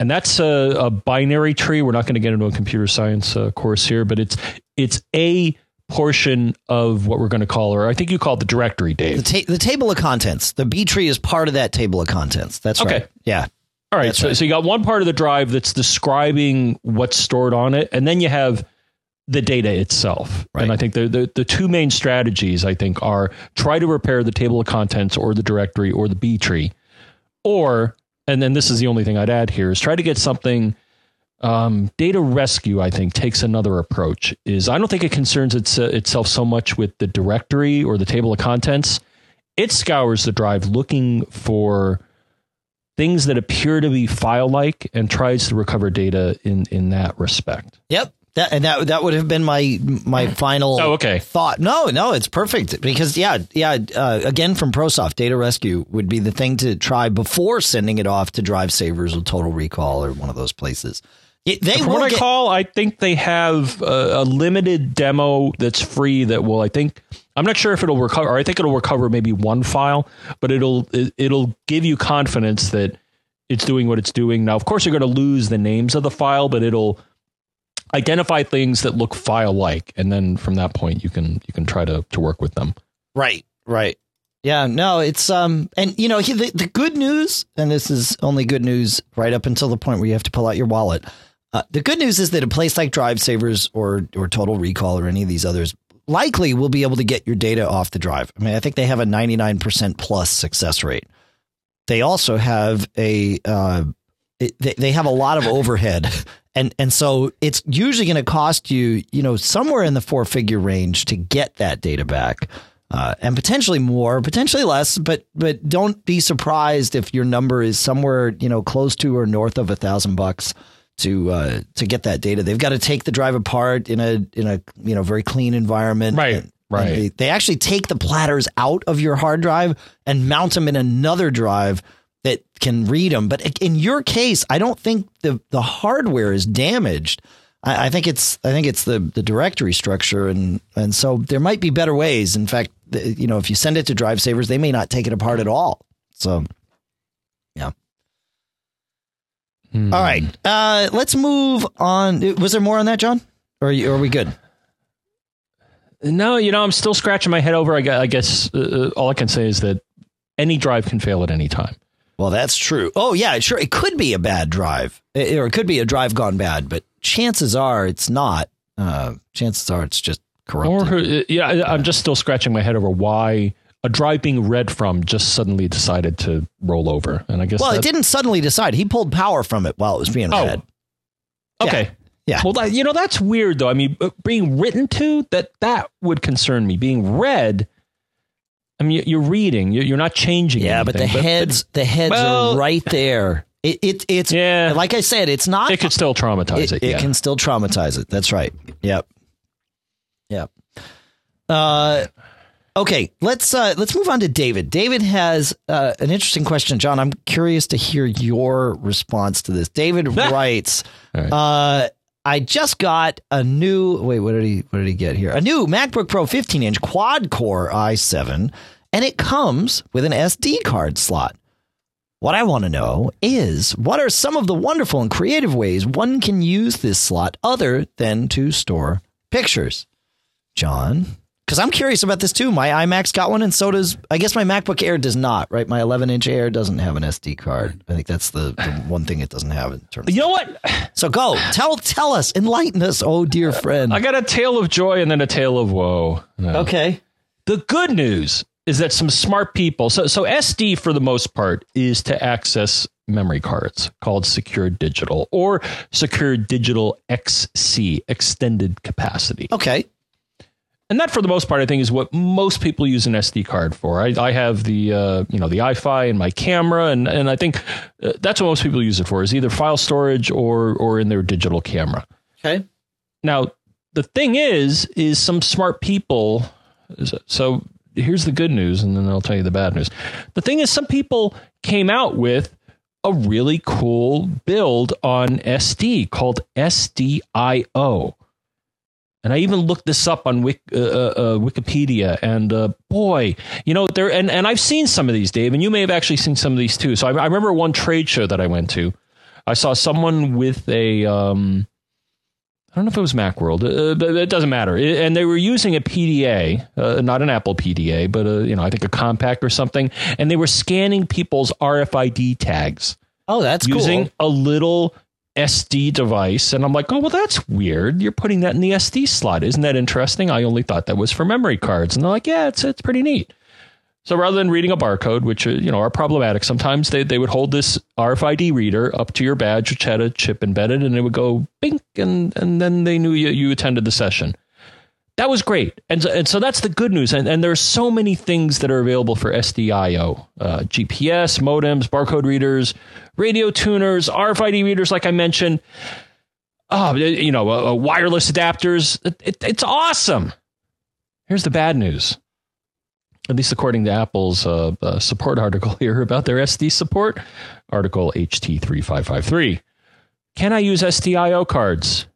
And that's a, a binary tree. We're not going to get into a computer science uh, course here, but it's it's a portion of what we're going to call, or I think you call it the directory, Dave. The, ta- the table of contents. The B tree is part of that table of contents. That's okay. right. Yeah. All right. So, right. so you got one part of the drive that's describing what's stored on it, and then you have the data itself. Right. And I think the, the, the two main strategies I think are try to repair the table of contents or the directory or the B tree, or and then this is the only thing I'd add here is try to get something um, data rescue, I think, takes another approach. Is I don't think it concerns its, uh, itself so much with the directory or the table of contents. It scours the drive looking for things that appear to be file-like and tries to recover data in in that respect. Yep. That, and that that would have been my my final oh, okay. thought. No, no, it's perfect because yeah, yeah. Uh, again, from ProSoft, Data Rescue would be the thing to try before sending it off to Drive Savers or Total Recall or one of those places. It, they From what I call, I think they have a, a, limited demo that's free that will. I think I'm not sure if it'll recover. I think it'll recover maybe one file, but it'll it, it'll give you confidence that it's doing what it's doing. Now, of course, you're going to lose the names of the file, but it'll identify things that look file like, and then from that point, you can you can try to to work with them. Right. Right. Yeah, no, it's um, and you know the, the good news, and this is only good news right up until the point where you have to pull out your wallet. Uh, the good news is that a place like Drive Savers or or Total Recall or any of these others likely will be able to get your data off the drive. I mean, I think they have a 99% plus success rate. They also have a uh, it, they, they have a lot of overhead. And, and so it's usually going to cost you, you know, somewhere in the four figure range to get that data back. Uh, and potentially more, potentially less, but but don't be surprised if your number is somewhere you know close to or north of a thousand bucks to uh, to get that data. They've got to take the drive apart in a in a you know very clean environment. Right, And- right. and They, they actually take the platters out of your hard drive and mount them in another drive that can read them. But in your case, I don't think the the hardware is damaged. I, I think it's I think it's the the directory structure and and so there might be better ways. In fact, the, you know, if you send it to drive savers, they may not take it apart at all. So, yeah. Hmm. All right, uh, let's move on. Was there more on that, John? Or are, you, are we good? No, you know, I'm still scratching my head over. I I guess uh, all I can say is that any drive can fail at any time. Well, that's true. Oh, yeah, sure. It could be a bad drive, Eh, or it could be a drive gone bad, but chances are it's not. Uh, chances are it's just corrupted. Or uh, yeah, I'm just still scratching my head over why a drive being read from just suddenly decided to roll over. And I guess well, it didn't suddenly decide. He pulled power from it while it was being Oh. read. Okay. Yeah. Well, that, you know that's weird though. I mean, uh, being written to that that would concern me. Being read, I mean, you- you're reading. You're not changing. Yeah, but the anything, heads, the heads Well- are right there. It, it it's Yeah. like I said, it's not. it could still traumatize it, it. it yeah. can still traumatize it. That's right. Yep. Yep. Uh, okay, let's uh, let's move on to David. David has uh, an interesting question, John. I'm curious to hear your response to this. David writes, right. uh, "I just got a new wait. What did he What did he get here? A new MacBook Pro 15 inch quad core i7, and it comes with an SD card slot." What I want to know is what are some of the wonderful and creative ways one can use this slot other than to store pictures? John? Because I'm curious about this too. My iMac's got one, and so does, I guess my MacBook Air does not, right? My 11 inch Air doesn't have an SD card. I think that's the, the one thing it doesn't have in terms you know what? So go, tell tell us, enlighten us, oh dear uh, friend. I got a tale of joy and then a tale of woe. No. Okay. The good news is that some smart people. So so SD for the most part is to access memory cards called secure digital or secure digital XC extended capacity. Okay. And that for the most part i think is what most people use an sd card for. I, I have the uh, you know the Eye-Fi in my camera and, and i think uh, that's what most people use it for is either file storage or or in their digital camera. Okay. now the thing is is some smart people so here's the good news and then i'll tell you the bad news. The thing is some people came out with a really cool build on sd called sdio and I even looked this up on Wik, uh, uh, uh, Wikipedia, and uh, boy, you know there. And, and I've seen some of these, Dave, and you may have actually seen some of these too. So I, I remember one trade show that I went to. I saw someone with a, um, I don't know if it was MacWorld, uh, but it doesn't matter. It- and they were using a PDA, uh, not an Apple PDA, but a, you know I think a Compaq or something, and they were scanning people's RFID tags Oh, that's using cool. a little SD device. And I'm like, oh, well, that's weird. You're putting that in the SD slot. Isn't that interesting? I only thought that was for memory cards. And they're like, yeah, it's, it's pretty neat. So rather than reading a barcode, which uh, you know are problematic, sometimes they, they would hold this RFID reader up to your badge, which had a chip embedded, and it would go bink, and and then they knew you you attended the session. That was great, and so, and so that's the good news. And and are so many things that are available for SDIO: uh, GPS, modems, barcode readers, radio tuners, RFID readers, like I mentioned. Oh, you know, uh, uh, wireless adapters. It, it, it's awesome. Here's the bad news. At least according to Apple's uh, uh, support article here about their SD support, article HT3553. Can I use SDIO cards?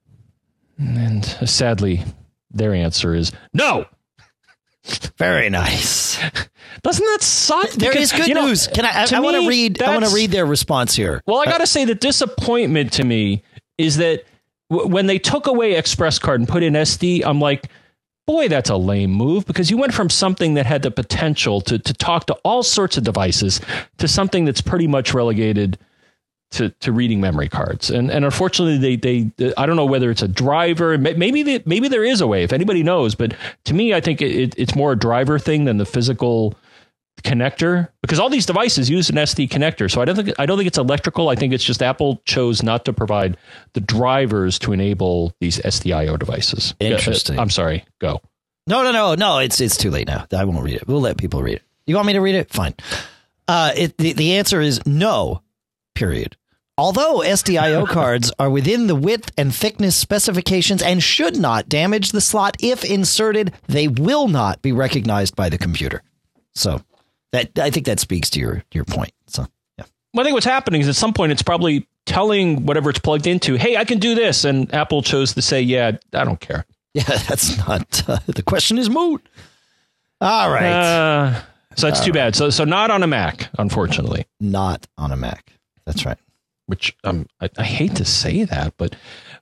And uh, sadly, their answer is no. Very nice. Doesn't that suck? There Because, is good you know, news. Can I? I, I want to read. I want to read their response here. Well, I uh, got to say the disappointment to me is that w- when they took away Express Card and put in SD, I'm like, boy, that's a lame move because you went from something that had the potential to to talk to all sorts of devices to something that's pretty much relegated to, to reading memory cards. And and unfortunately, they they I don't know whether it's a driver. Maybe maybe there is a way if anybody knows. But to me, I think it, it, it's more a driver thing than the physical connector because all these devices use an SD connector. So I don't think I don't think it's electrical. I think it's just Apple chose not to provide the drivers to enable these SDIO devices. Uh, Interesting. I'm sorry. Go. No, no, no, no. It's it's too late now. I won't read it. We'll let people read it. You want me to read it? Fine. Uh, it, the the answer is no. Period. Although SDIO cards are within the width and thickness specifications and should not damage the slot if inserted, they will not be recognized by the computer. So that I think that speaks to your your point. So yeah. Well, I think what's happening is at some point it's probably telling whatever it's plugged into, "Hey, I can do this," and Apple chose to say, "Yeah, I don't care." Yeah, that's not uh, the question is moot. All right. Uh, so that's too bad. So so not on a Mac, unfortunately. not on a Mac. That's right. Which um, I, I hate to say that, but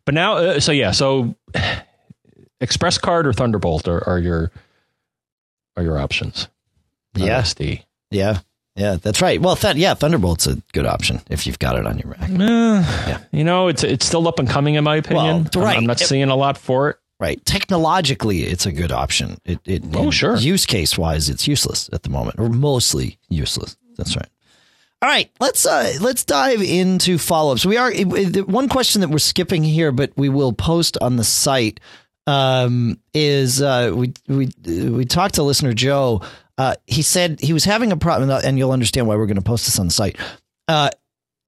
but now, uh, so yeah, so Express Card or Thunderbolt are, are your are your options. Yeah. SD. Yeah. Yeah, that's right. Well, th- yeah, Thunderbolt's a good option if you've got it on your Mac. Eh, You know, it's it's still up and coming in my opinion. Well, I'm- right. I'm, not seeing a lot for it. Right. Technologically, it's a good option. It, it Oh, sure. Use case wise, it's useless at the moment, or mostly useless. That's right. All right, let's uh let's dive into follow ups. We are one question that we're skipping here, but we will post on the site. Um, is uh we we we talked to listener Joe. Uh, he said he was having a problem, and you'll understand why we're going to post this on the site. Uh,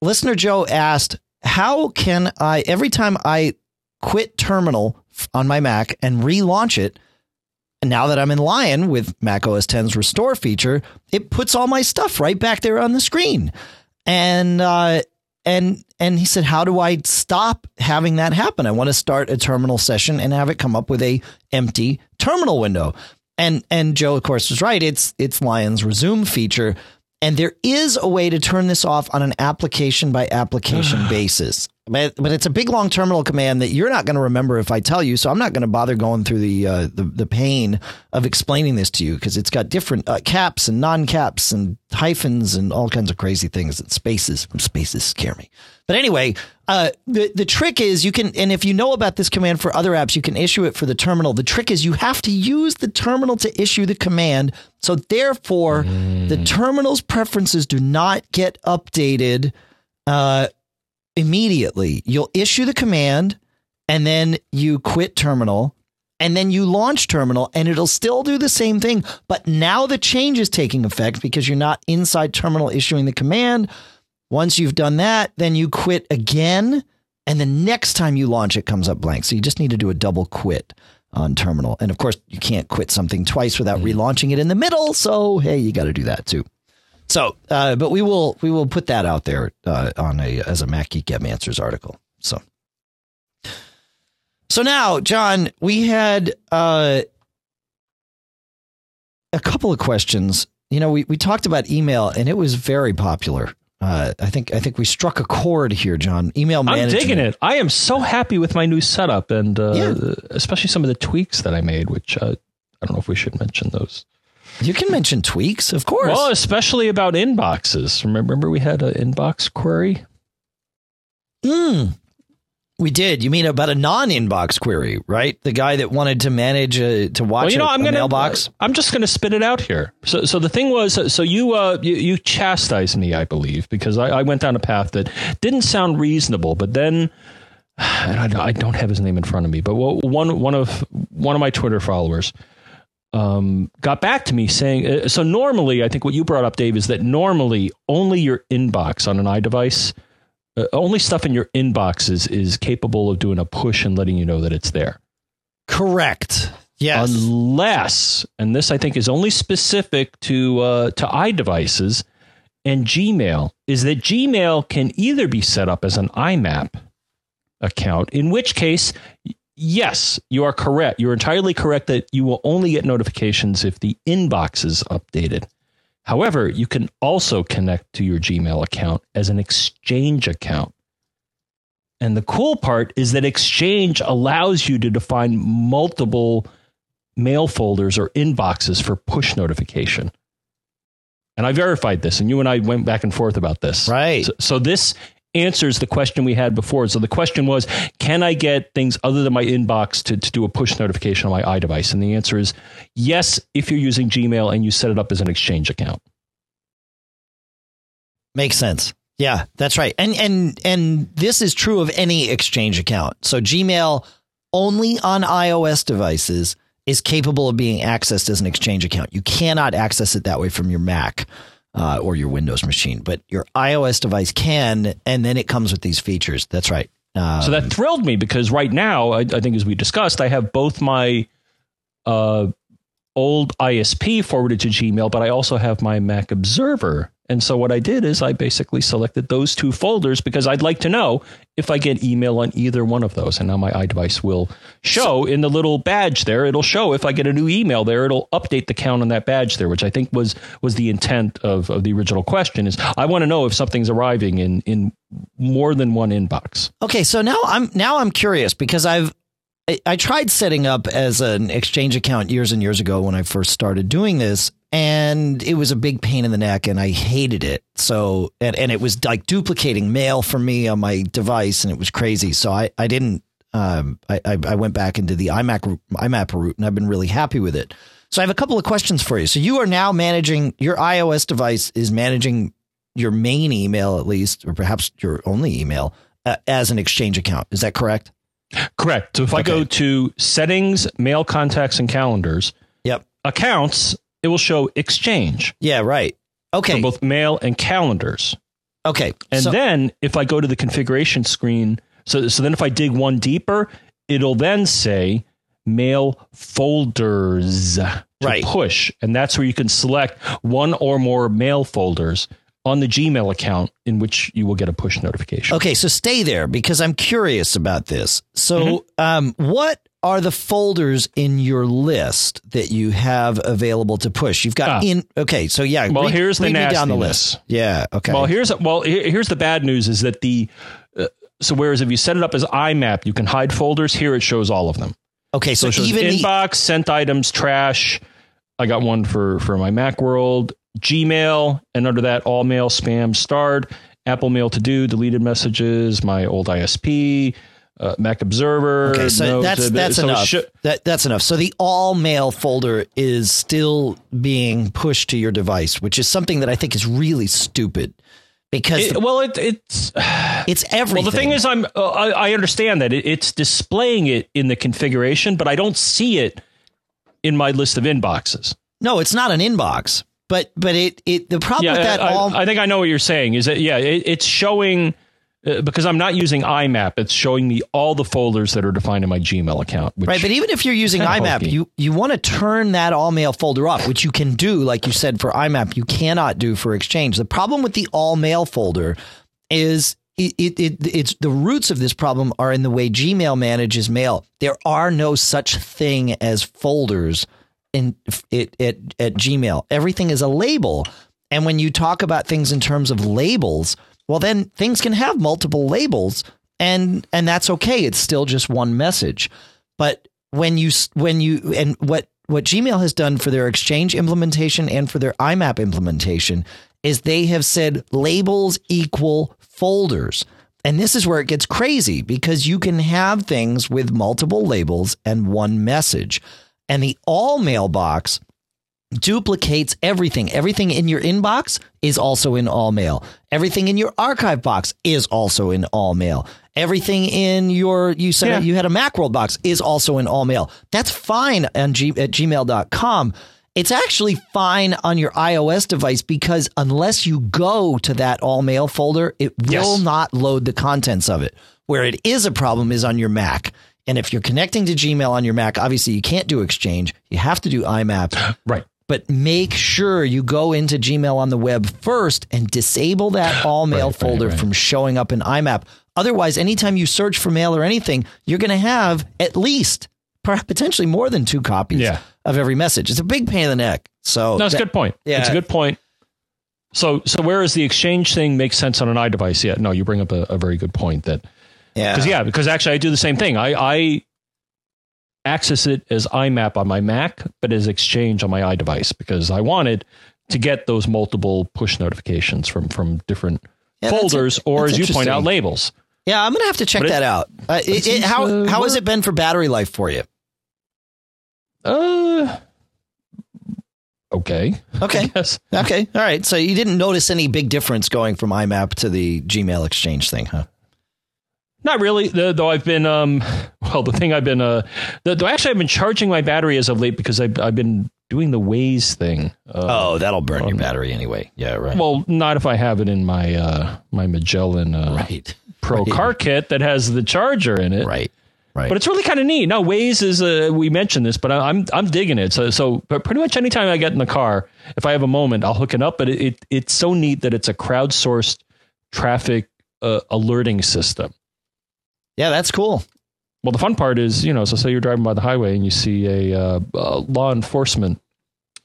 listener Joe asked, "How can I every time I quit terminal on my Mac and relaunch it. And now that I'm in Lion with Mac OS 10's restore feature, it puts all my stuff right back there on the screen. And uh, and and he said, "How do I stop having that happen? I want to start a terminal session and have it come up with a empty terminal window." And and Joe, of course, was right. It's it's Lion's resume feature. And there is a way to turn this off on an application by application basis. But, but it's a big long terminal command that you're not going to remember if I tell you. So I'm not going to bother going through the, uh, the the pain of explaining this to you because it's got different uh, caps and non caps and hyphens and all kinds of crazy things and spaces. Spaces scare me. But anyway, uh, the the trick is you can, and if you know about this command for other apps, you can issue it for the terminal. The trick is you have to use the terminal to issue the command. So therefore, the terminal's preferences do not get updated uh, immediately. You'll issue the command, and then you quit terminal. And then you launch terminal and it'll still do the same thing. But now the change is taking effect because you're not inside terminal issuing the command. Once you've done that, then you quit again. And the next time you launch, it comes up blank. So you just need to do a double quit on terminal. And of course, you can't quit something twice without mm-hmm. relaunching it in the middle. So, hey, you got to do that too. So, uh, but we will we will put that out there uh, on a as a Mac Geek Answers article. So, so now, John, we had uh, a couple of questions. You know, we we talked about email, and it was very popular. Uh, I think I think we struck a chord here, John. Email management. I'm digging it. I am so happy with my new setup, and uh, Yeah. especially some of the tweaks that I made. Which uh, I don't know if we should mention those. You can mention tweaks, of course. Well, especially about inboxes. Remember, remember we had an inbox query. Mm. We did. You mean about a non-inbox query, right? The guy that wanted to manage uh, to watch Well, you know, a, I'm a gonna mailbox. I'm just gonna spit it out here. So, so the thing was, so you, uh, you, you chastised me, I believe, because I, I went down a path that didn't sound reasonable, but then. And I, I don't have his name in front of me, but one one of one of my Twitter followers um, got back to me saying, uh, so normally, I think what you brought up, Dave, is that normally only your inbox on an iDevice, uh, only stuff in your inbox is, is capable of doing a push and letting you know that it's there. Correct. Yes. Unless, and this I think is only specific to uh, to iDevices and Gmail, is that Gmail can either be set up as an IMAP account, in which case, yes, you are correct. You're entirely correct that you will only get notifications if the inbox is updated. However, you can also connect to your Gmail account as an Exchange account. And the cool part is that Exchange allows you to define multiple mail folders or inboxes for push notification. And I verified this, and you and I went back and forth about this. Right. So, so this answers the question we had before. So the question was, can I get things other than my inbox to, to do a push notification on my iDevice? And the answer is yes, if you're using Gmail and you set it up as an Exchange account. Makes sense. Yeah, that's right. And and and this is true of any Exchange account. So Gmail only on iOS devices is capable of being accessed as an Exchange account. You cannot access it that way from your Mac uh, or your Windows machine, but your iOS device can, and then it comes with these features. That's right. Um, So that thrilled me because right now, I, I think as we discussed, I have both my uh, old ISP forwarded to Gmail, but I also have my Mac Observer. And so what I did is I basically selected those two folders because I'd like to know if I get email on either one of those. And now my iDevice will show in the little badge there. It'll show if I get a new email there. It'll update the count on that badge there, which I think was was the intent of, of the original question. Is I want to know if something's arriving in in more than one inbox. Okay, so now I'm now I'm curious because I've I, I tried setting up as an exchange account years and years ago when I first started doing this, and it was a big pain in the neck, and I hated it. So and and it was like duplicating mail for me on my device, and it was crazy. So I I didn't. Um, I, I went back into the iMac IMAP route, and I've been really happy with it. So I have a couple of questions for you. So you are now managing your iOS device is managing your main email at least, or perhaps your only email uh, as an exchange account. Is that correct? Correct. So if I go to settings, mail contacts, and calendars, Yep. accounts, it will show exchange Yeah. Right. Okay. for both mail and calendars. okay. And so, then if I go to the configuration screen, so so then if I dig one deeper, it'll then say mail folders to Right. push, and that's where you can select one or more mail folders on the Gmail account in which you will get a push notification. okay. So stay there because I'm curious about this. So, Mm-hmm. um, what are the folders in your list that you have available to push? You've got Ah. in. Okay. So yeah. Well, read- here's the down the list. Yeah. Okay. Well, here's well here's the bad news is that the uh, so whereas if you set it up as IMAP, you can hide folders. Here it shows all of them. okay. So So, even the, inbox, sent items, trash. I got one for for my Mac World, Gmail, and under that all mail, spam, starred, Apple Mail to do, deleted messages, my old ISP, uh, Mac Observer. Okay, so that's that's so enough. should- that that's enough. So the all mail folder is still being pushed to your device, which is something that I think is really stupid because it- well, it, it's it's everything. Well, the thing is, I'm uh, I, I understand that it, it's displaying it in the configuration, but I don't see it in my list of inboxes. no, it's not an inbox, but but it it the problem Yeah, with that I, all I think I know what you're saying. Is that yeah? It, it's showing uh, because I'm not using IMAP. It's showing me all the folders that are defined in my Gmail account. Which, Right, but even if you're using IMAP, hokey. you you want to turn that all mail folder off, which you can do, like you said for IMAP, you cannot do for Exchange. The problem with the all mail folder is it, it, it it's the roots of this problem are in the way Gmail manages mail. There are no such thing as folders in it at, at Gmail. Everything is a label, and when you talk about things in terms of labels, well, then things can have multiple labels, and and that's okay. It's still just one message. But when you when you and what what Gmail has done for their Exchange implementation and for their IMAP implementation is they have said labels equal folders. And this is where it gets crazy because you can have things with multiple labels and one message. And the all mailbox duplicates everything. Everything in your inbox is also in all mail. Everything in your archive box is also in all mail. Everything in your you said Yeah. you had a Macworld box is also in all mail. That's fine on G, at gmail.com. It's actually fine on your iOS device because unless you go to that all mail folder, it will Yes. not load the contents of it. Where it is a problem is on your Mac. And if you're connecting to Gmail on your Mac, obviously you can't do Exchange. You have to do IMAP right. but make sure you go into Gmail on the web first and disable that all mail Right, right, folder right. from showing up in IMAP. Otherwise, anytime you search for mail or anything, you're going to have at least potentially more than two copies Yeah. of every message. It's a big pain in the neck. So No, it's a good point. yeah. It's a good point. So, so whereas the exchange thing makes sense on an iDevice, yeah, no, you bring up a, a very good point that Yeah. because yeah, because actually I do the same thing. I, I access it as IMAP on my Mac, but as Exchange on my iDevice because I wanted to get those multiple push notifications from from different Yeah, folders, or That's as you point out, labels. Yeah, I'm going to have to check But it- that out. Uh, it, it, how how has it been for battery life for you? Uh, Okay. Okay. Okay. All right. So you didn't notice any big difference going from IMAP to the Gmail Exchange thing, huh? Not really, though I've been, um, well, the thing I've been, uh, the, though actually I've been charging my battery as of late because I've, I've been doing the Waze thing. Uh, Oh, that'll burn your battery anyway. Yeah, right. Well, not if I have it in my, uh, my Magellan, uh, right. Pro Right. car kit that has the charger in it. Right. Right. But it's really kind of neat. No, Waze is uh, we mentioned this, but I- I'm I'm digging it. So so, but pretty much anytime I get in the car, if I have a moment, I'll hook it up. But it, it it's so neat that it's a crowdsourced traffic uh, alerting system. Yeah, that's cool. Well, the fun part is, you know, so say you're driving by the highway and you see a uh, uh, law enforcement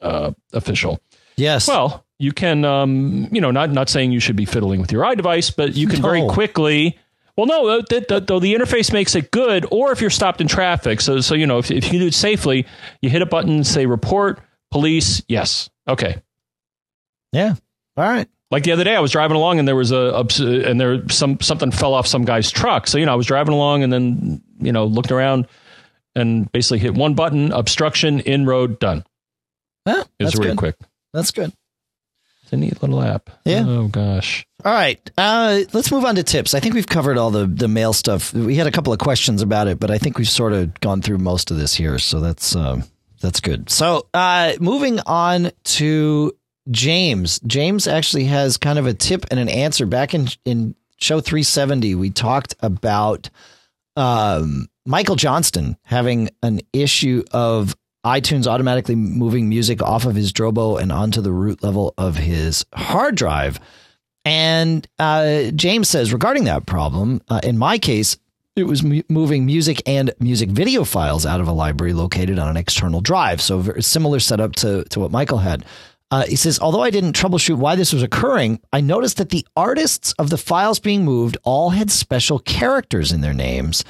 uh, official. Yes. Well, you can, um, you know, not not saying you should be fiddling with your iDevice, but you can very quickly. Well, no, uh, th- th- though the interface makes it good, or if you're stopped in traffic, so so you know if, if you do it safely, you hit a button, say report police. Yes, okay. yeah. All right. Like the other day, I was driving along and there was a and there some something fell off some guy's truck. So you know, I was driving along and then you know looked around and basically hit one button, obstruction, in road, done. Yeah, It was really good. quick. That's good. It's a neat little app. Yeah. Oh gosh. All right. Uh, let's move on to tips. I think we've covered all the, the mail stuff. We had a couple of questions about it, but I think we've sort of gone through most of this here. So that's um, that's good. So uh, moving on to James. James actually has kind of a tip and an answer. Back in in show 370, we talked about um, Michael Johnston having an issue of iTunes automatically moving music off of his Drobo and onto the root level of his hard drive. And uh, James says regarding that problem, uh, in my case, it was mu- moving music and music video files out of a library located on an external drive. So very similar setup to to what Michael had. Uh, he says, although I didn't troubleshoot why this was occurring, I noticed that the artists of the files being moved all had special characters in their names.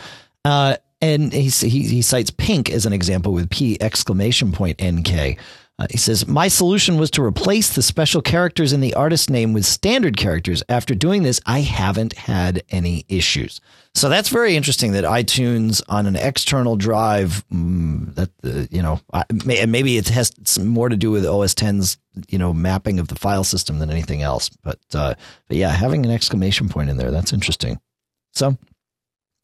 Uh, and he, he, he cites Pink as an example with P exclamation point NK. Uh, he says, My solution was to replace the special characters in the artist name with standard characters. After doing this, I haven't had any issues. So that's very interesting that iTunes on an external drive, mm, that, uh, you know, I- may, maybe it has more to do with OS 10's, you know, mapping of the file system than anything else. But, uh, but yeah, having an exclamation point in there, that's interesting. So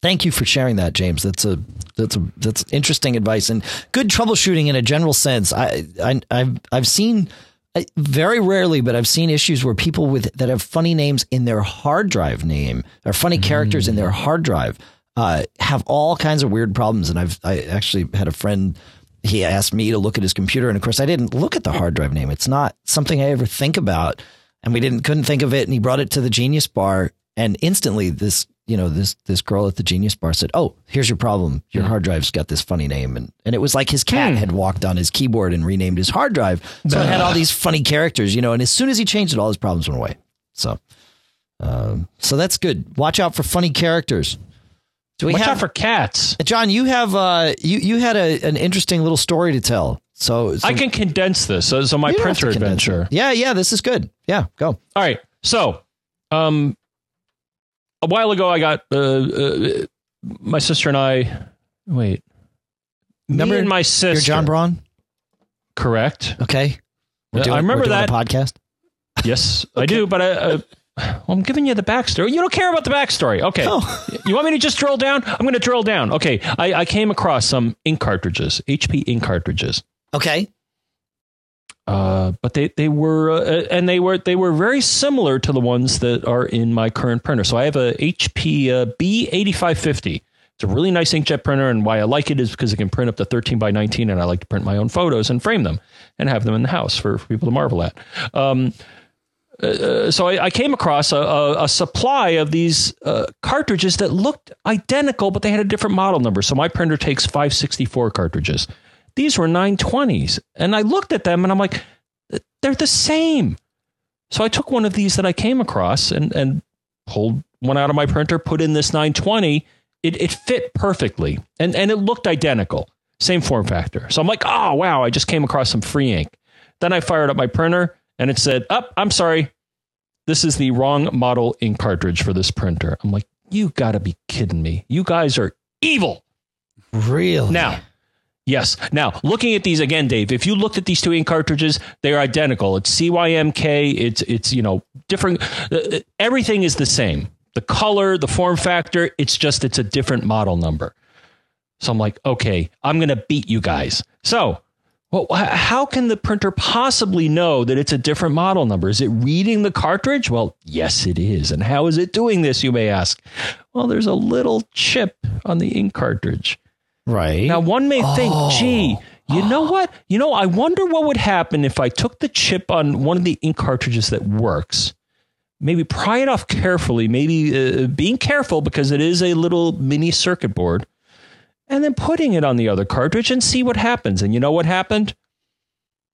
thank you for sharing that, James. That's a that's a that's interesting advice and good troubleshooting in a general sense. I, I I've I've seen I- very rarely, but I've seen issues where people with that have funny names in their hard drive name or funny characters in their hard drive uh, have all kinds of weird problems. And I've I actually had a friend. He asked me to look at his computer, and of course, I didn't look at the hard drive name. It's not something I ever think about, and we didn't couldn't think of it. And he brought it to the Genius Bar, and instantly this you know this this girl at the Genius Bar said, "Oh, here's your problem. Your hard drive's got this funny name," and and it was like his cat had walked on his keyboard and renamed his hard drive, so it had all these funny characters, you know. And as soon as he changed it, all his problems went away. So, um, so that's good. Watch out for funny characters. Do we Watch have out for cats. John? You have uh, you you had a, an interesting little story to tell. So, so I can condense this. So, so my you don't have to printer adventure. it. Yeah, yeah, this is good. Yeah, go. All right. So, um, a while ago, I got uh, uh, my sister and I. Wait, Remember me and my sister. You're John Braun. Correct. Okay, We're I remember we're doing that. podcast. Yes, I do. But I, uh, well, I'm giving you the backstory. You don't care about the backstory. Okay. Oh. You want me to just drill down? I'm going to drill down. Okay. I, I came across some ink cartridges, HP ink cartridges. Okay, Uh, but they they were uh, and they were they were very similar to the ones that are in my current printer. So I have a HP uh, B8550. It's a really nice inkjet printer, and why I like it is because it can print up to 13 by 19, and I like to print my own photos and frame them and have them in the house for, for people to marvel at. Um, uh, so I, I came across a, a, a supply of these uh, cartridges that looked identical, but they had a different model number. So my printer takes 564 cartridges. These were 920s, and I looked at them and I'm like, they're the same. So I took one of these that I came across and and pulled one out of my printer, put in this 920. It it fit perfectly, and and it looked identical, same form factor. So I'm like, oh wow, I just came across some free ink. Then I fired up my printer, and it said, "Up, I'm sorry, this is the wrong model ink cartridge for this printer." I'm like, you got to be kidding me! You guys are evil. really? Now, Yes. Now, looking at these again, Dave, if you looked at these two ink cartridges, they're identical. It's CYMK. It's it's you know different. Uh, everything is the same. The color, the form factor. It's just it's a different model number. So I'm like, okay, I'm gonna beat you guys. So. Well, how can the printer possibly know that it's a different model number? Is it reading the cartridge? Well, yes, it is. And how is it doing this, you may ask? Well, there's a little chip on the ink cartridge. Right. Now, one may think, gee, you know what? You know, I wonder what would happen if I took the chip on one of the ink cartridges that works, maybe pry it off carefully, maybe uh, being careful because it is a little mini circuit board, and then putting it on the other cartridge and see what happens. And you know what happened?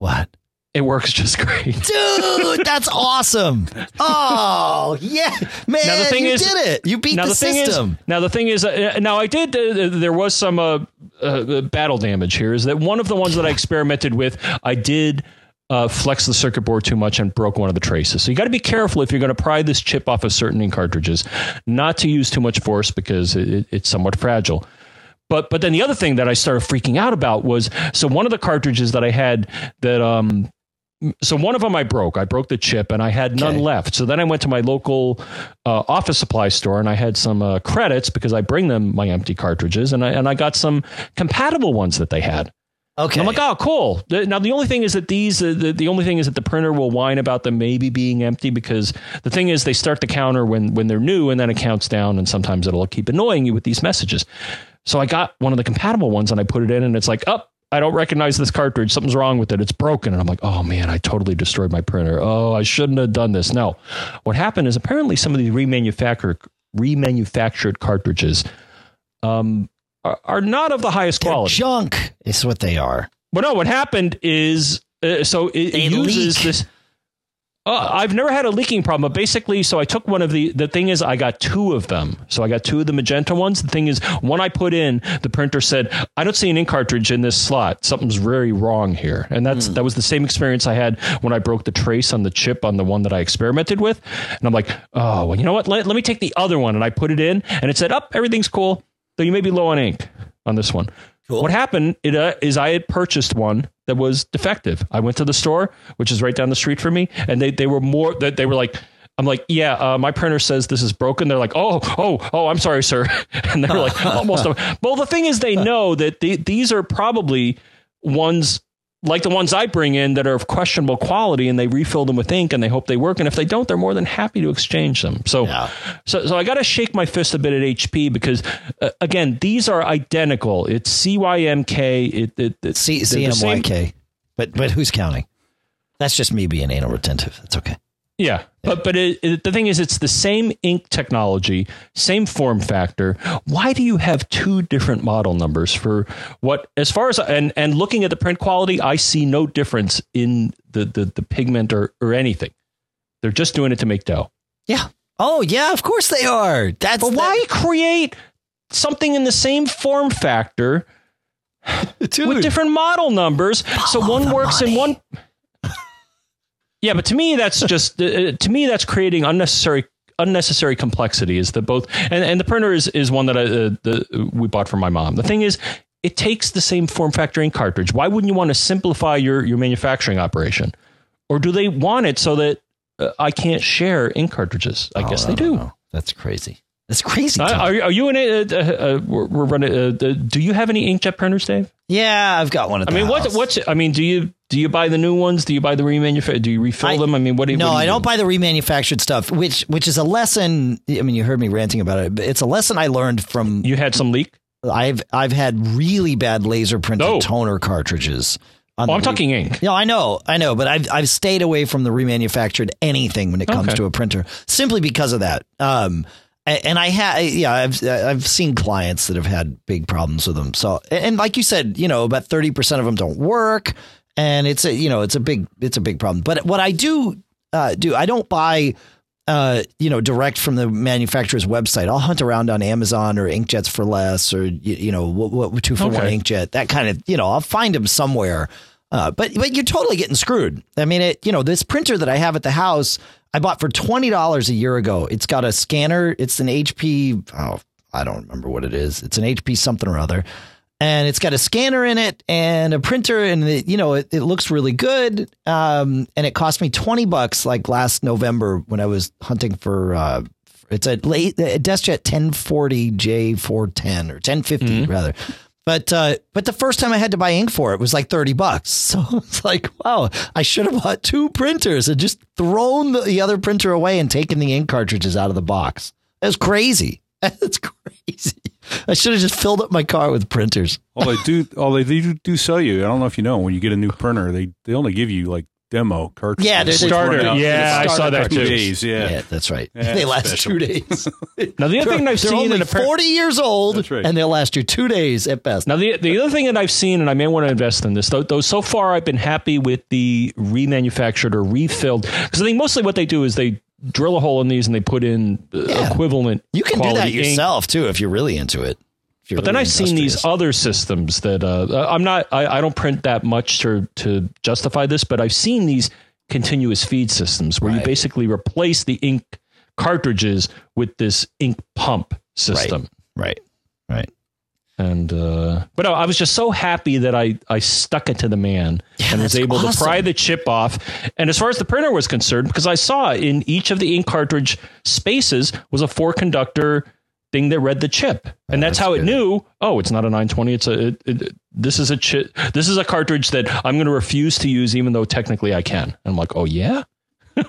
what? It works just great. Dude, that's awesome. Oh, yeah. Man, Now, the thing you is- did it. You beat now the, the thing system. is, now the thing is, uh, now I did. Uh, there was some uh, uh, battle damage here. Is that one of the ones that I experimented with? I did uh, flex the circuit board too much and broke one of the traces. So you got to be careful if you're going to pry this chip off of certain cartridges, not to use too much force because it, it's somewhat fragile. But but then the other thing that I started freaking out about was so one of the cartridges that I had that um so one of them I broke. I broke the chip and I had none Okay. left. So then I went to my local uh, office supply store and I had some uh, credits because I bring them my empty cartridges and I and I got some compatible ones that they had. Okay. I'm like, oh, cool. Now the only thing is that these, uh, the, the only thing is that the printer will whine about them maybe being empty because the thing is they start the counter when when they're new and then it counts down and sometimes it'll keep annoying you with these messages. So I got one of the compatible ones and I put it in and it's like, up. I don't recognize this cartridge. Something's wrong with it. It's broken. And I'm like, oh man, I totally destroyed my printer. Oh, I shouldn't have done this. No. What happened is apparently some of these remanufactured remanufactured cartridges um, are, are not of the highest They're quality. junk is what they are. But no, what happened is uh, so it, They it uses leak. this. Uh, I've never had a leaking problem, but basically, so I took one of the. The thing is, I got two of them. So I got two of the magenta ones. The thing is, one I put in, the printer said, "I don't see an ink cartridge in this slot. Something's very wrong here." And that's that was the same experience I had when I broke the trace on the chip on the one that I experimented with. And I'm like, "Oh, well, you know what? Let, let me take the other one." And I put it in, and it said, "Up, everything's cool. Though you may be low on ink on this one." Cool. What happened it, uh, is I had purchased one that was defective. I went to the store, which is right down the street from me, and they, they were more that they were like, I'm like, yeah, uh, my printer says this is broken. They're like, oh, oh, oh, I'm sorry, sir. And they're like, almost. Well, the thing is, they know that the, these are probably ones like the ones I bring in that are of questionable quality, and they refill them with ink, and they hope they work. And if they don't, they're more than happy to exchange them. So, Yeah. so, so I got to shake my fist a bit at HP because, uh, again, these are identical. It's CYMK. It, it, it C the same- CMYK. But but who's counting? That's just me being anal retentive. That's okay. Yeah, but but it, it, the thing is, it's the same ink technology, same form factor. Why do you have two different model numbers for what? As far as and and looking at the print quality, I see no difference in the the, the pigment or or anything. They're just doing it to make dough. Yeah. Oh yeah, of course they are. That's But why create something in the same form factor Dude. with different model numbers so one the works in one yeah but to me that's just uh, to me that's creating unnecessary unnecessary complexity is that both and, and the printer is is one that I, uh, the, we bought from my mom the thing is it takes the same form factor ink cartridge why wouldn't you want to simplify your your manufacturing operation or do they want it so that uh, I can't share ink cartridges I Oh, guess no, they no, do no. That's crazy. That's crazy. Uh, are, are you in it? Uh, uh, uh, we're, we're running. Uh, uh, do you have any inkjet printers, Dave? yeah, I've got one at I mean, what, house. what's? I mean, do you do you buy the new ones? Do you buy the remanufactured? Do you refill I- them? I mean, what do you? No, do you I don't do? buy the remanufactured stuff, which which is a lesson. I mean, you heard me ranting about it, but it's a lesson I learned from. You had some leak. I've I've had really bad laser printed No. toner cartridges. on Oh, I'm talking ink. No, I know, I know, but I've I've stayed away from the remanufactured anything when it comes Okay. to a printer simply because of that. Um, and I had, yeah, I've I've seen clients that have had big problems with them. So, and like you said, you know, about thirty percent of them don't work, and it's a you know it's a big it's a big problem. But what I do uh, do, I don't buy. Uh, you know, direct from the manufacturer's website. I'll hunt around on Amazon or Inkjets for less, or you, you know, what, what two for one inkjet. That kind of, you know, I'll find them somewhere. Uh, but but you're totally getting screwed. I mean, it. You know, this printer that I have at the house, I bought for twenty dollars a year ago. It's got a scanner. It's an HP. Oh, I don't remember what it is. It's an HP something or other. And it's got a scanner in it and a printer, and it, you know it, it looks really good. Um, and it cost me twenty bucks like last November when I was hunting for. Uh, it's a late a DeskJet 1040J410 or 1050 rather. But uh, but the first time I had to buy ink for it was like thirty bucks. So it's like, wow, I should have bought two printers and just thrown the, the other printer away and taken the ink cartridges out of the box. That's crazy. That's crazy. I should have just filled up my car with printers. all they do, all they do, do sell you. I don't know if you know when you get a new printer, they they only give you like demo cartridges. Yeah, there's a Which starter. run out in Yeah, I about saw that two too. Days, yeah. Yeah, that's right. Yeah, they that's last special. two days. Now the other thing I've They're seen only in a par- forty years old, right. and they'll last you two days at best. Now, the the other thing that I've seen, and I may want to invest in this, though, though so far I've been happy with the remanufactured or refilled, because I think mostly what they do is they drill a hole in these and they put in uh, Yeah. equivalent. you can do that quality ink. yourself too if you're really into it. But then I've seen these other systems that uh, I'm not. I, I don't print that much to to justify this, but I've seen these continuous feed systems where you basically replace the ink cartridges with this ink pump system. right, right. And uh, but no, I was just so happy that I I stuck it to the man and was able to pry the chip off. And as far as the printer was concerned, because I saw in each of the ink cartridge spaces was a four conductor thing that read the chip, and that's, that's how it knew. Oh, it's not a 920. It's a it, it, this is a chip. This is a cartridge that I'm going to refuse to use, even though technically I can. And I'm like, oh yeah.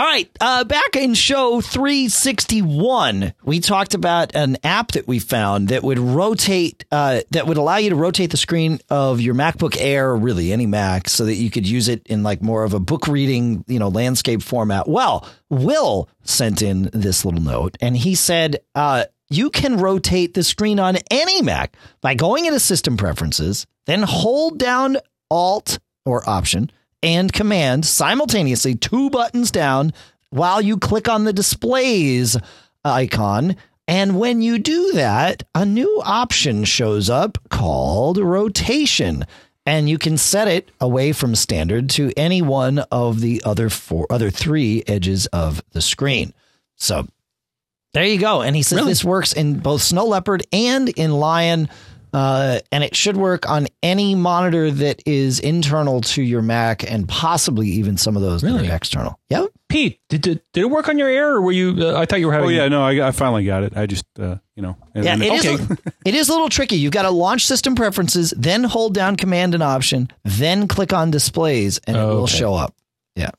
All right. Uh, back in show 361, we talked about an app that we found that would rotate, uh, that would allow you to rotate the screen of your MacBook Air, or really any Mac, so that you could use it in like more of a book reading, you know, landscape format. Well, Will sent in this little note and he said, uh, you can rotate the screen on any Mac by going into system preferences, then hold down Alt or Option and Command simultaneously, two buttons down, while you click on the displays icon. And when you do that, a new option shows up called rotation. And you can set it away from standard to any one of the other four, other three edges of the screen. So there you go. And he says this works in both Snow Leopard and in Lion. Uh, and it should work on any monitor that is internal to your Mac and possibly even some of those Really? that are external. Yep. Pete, did, did did it work on your Air, or were you? Uh, I thought you were having. Oh yeah, no, I, I finally got it. I just, uh, you know, and Yeah, then- it is. okay. it is a little tricky. You've got to launch system preferences, then hold down Command and Option, then click on displays, and it will Okay. show up. Yeah.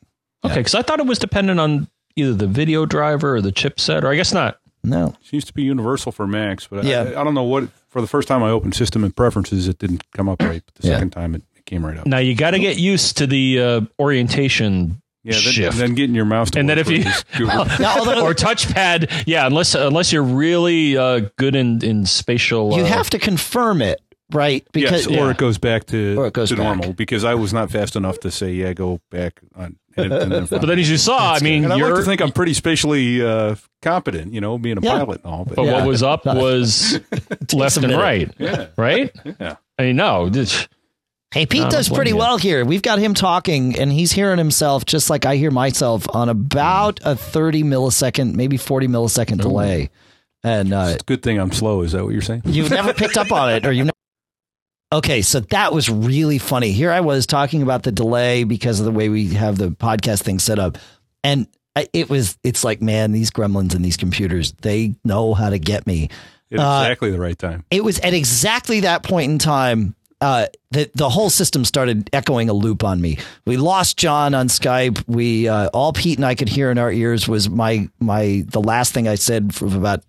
Okay, because I thought it was dependent on either the video driver or the chipset, or I guess not. No. seems to be universal for Macs, but Yeah. I, I don't know what. For the first time I opened System and Preferences, it didn't come up right. But the Yeah. second time, it, it came right up. Now you got to get used to the uh, orientation Yeah, then, shift. then getting your mouse to and then if you with is good. Now, although or touchpad, yeah, unless unless you're really uh, good in in spatial, you uh, have to confirm it, right? Because yes, Because or it goes back to, Or it goes to back. normal because I was not fast enough to say yeah, go back on. And, and then But then, as you saw, I mean, and I you're, like to think I'm pretty spatially uh, competent, you know, being a Yeah. pilot and all. But, but Yeah. what was up was left and right, yeah, right? yeah. I mean, no, this- Hey, Pete No, does pretty blame you. well here. We've got him talking, and he's hearing himself just like I hear myself on about a 30 millisecond, maybe 40 millisecond delay. And uh, It's a good thing I'm slow. Is that what you're saying? you've never picked up on it, or you. Okay, so that was really funny. Here I was talking about the delay because of the way we have the podcast thing set up, and it was. It's like, man, these gremlins and these computers, they know how to get me. At Uh, exactly the right time. it was at exactly that point in time uh, that the whole system started echoing a loop on me. We lost John on Skype. We uh, all Pete and I could hear in our ears was my my the last thing I said for about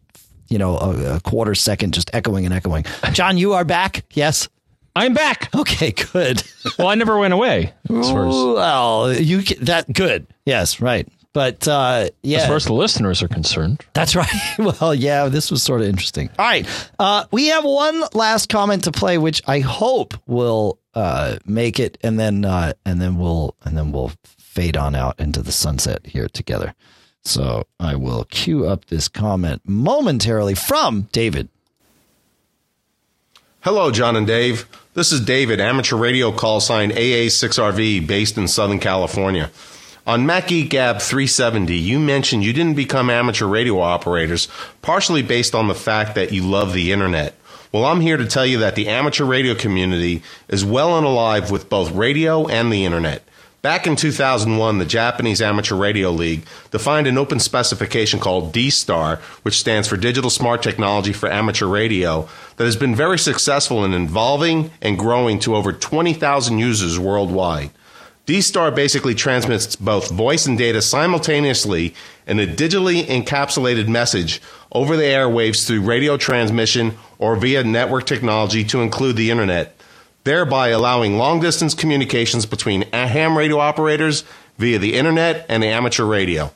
you know a, a quarter second, just echoing and echoing. John, you are back. Yes. I'm back. Okay. Good. Well, I never went away. As far as, well, you ca- that good. Yes. Right. But uh, yeah, as far as the listeners are concerned, That's right. Well, yeah, this was sort of interesting. All right. Uh, we have one last comment to play, which I hope will uh, make it, and then uh, and then we'll and then we'll fade on out into the sunset here together. So I will cue up this comment momentarily from David. Hello, John and Dave. This is David, amateur radio call sign AA6RV, based in Southern California. On MacGeek Gab 370, you mentioned you didn't become amateur radio operators, partially based on the fact that you love the internet. Well, I'm here to tell you that the amateur radio community is well and alive with both radio and the internet. Back in 2001, the Japanese Amateur Radio League defined an open specification called D-STAR, which stands for Digital Smart Technology for Amateur Radio, that has been very successful in evolving and growing to over 20,000 users worldwide. D-Star basically transmits both voice and data simultaneously in a digitally encapsulated message over the airwaves through radio transmission or via network technology to include the internet, thereby allowing long distance communications between ham radio operators via the internet and the amateur radio.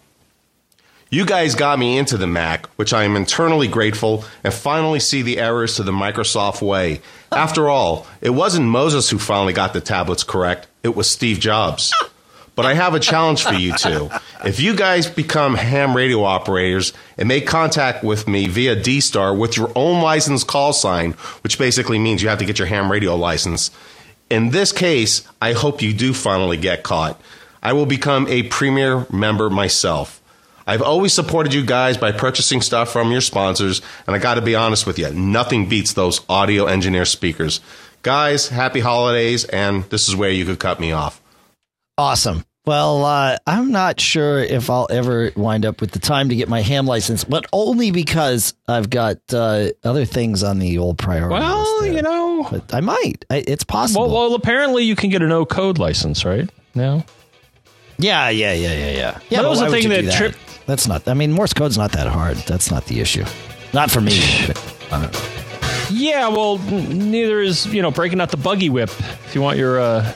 You guys got me into the Mac, which I am internally grateful, and finally see the errors to the Microsoft way. Oh. After all, it wasn't Moses who finally got the tablets correct, it was Steve Jobs. But I have a challenge for you two. If you guys become ham radio operators and make contact with me via D-Star with your own license call sign, which basically means you have to get your ham radio license, in this case, I hope you do finally get caught. I will become a premier member myself. I've always supported you guys by purchasing stuff from your sponsors, and I got to be honest with you, nothing beats those Audioengine speakers. Guys, happy holidays, and this is where you could cut me off. Awesome. Well, uh, I'm not sure if I'll ever wind up with the time to get my ham license, but only because I've got uh, other things on the old priority Well, you know. But I might. I, it's possible. Well, well, apparently you can get a no code license, right? Now. yeah, yeah, yeah, yeah, yeah. Yeah, that was the thing that do tripped- That's not. I mean, Morse code's not that hard. That's not the issue. Not for me. uh, Yeah, well, neither is you know breaking out the buggy whip if you want your uh,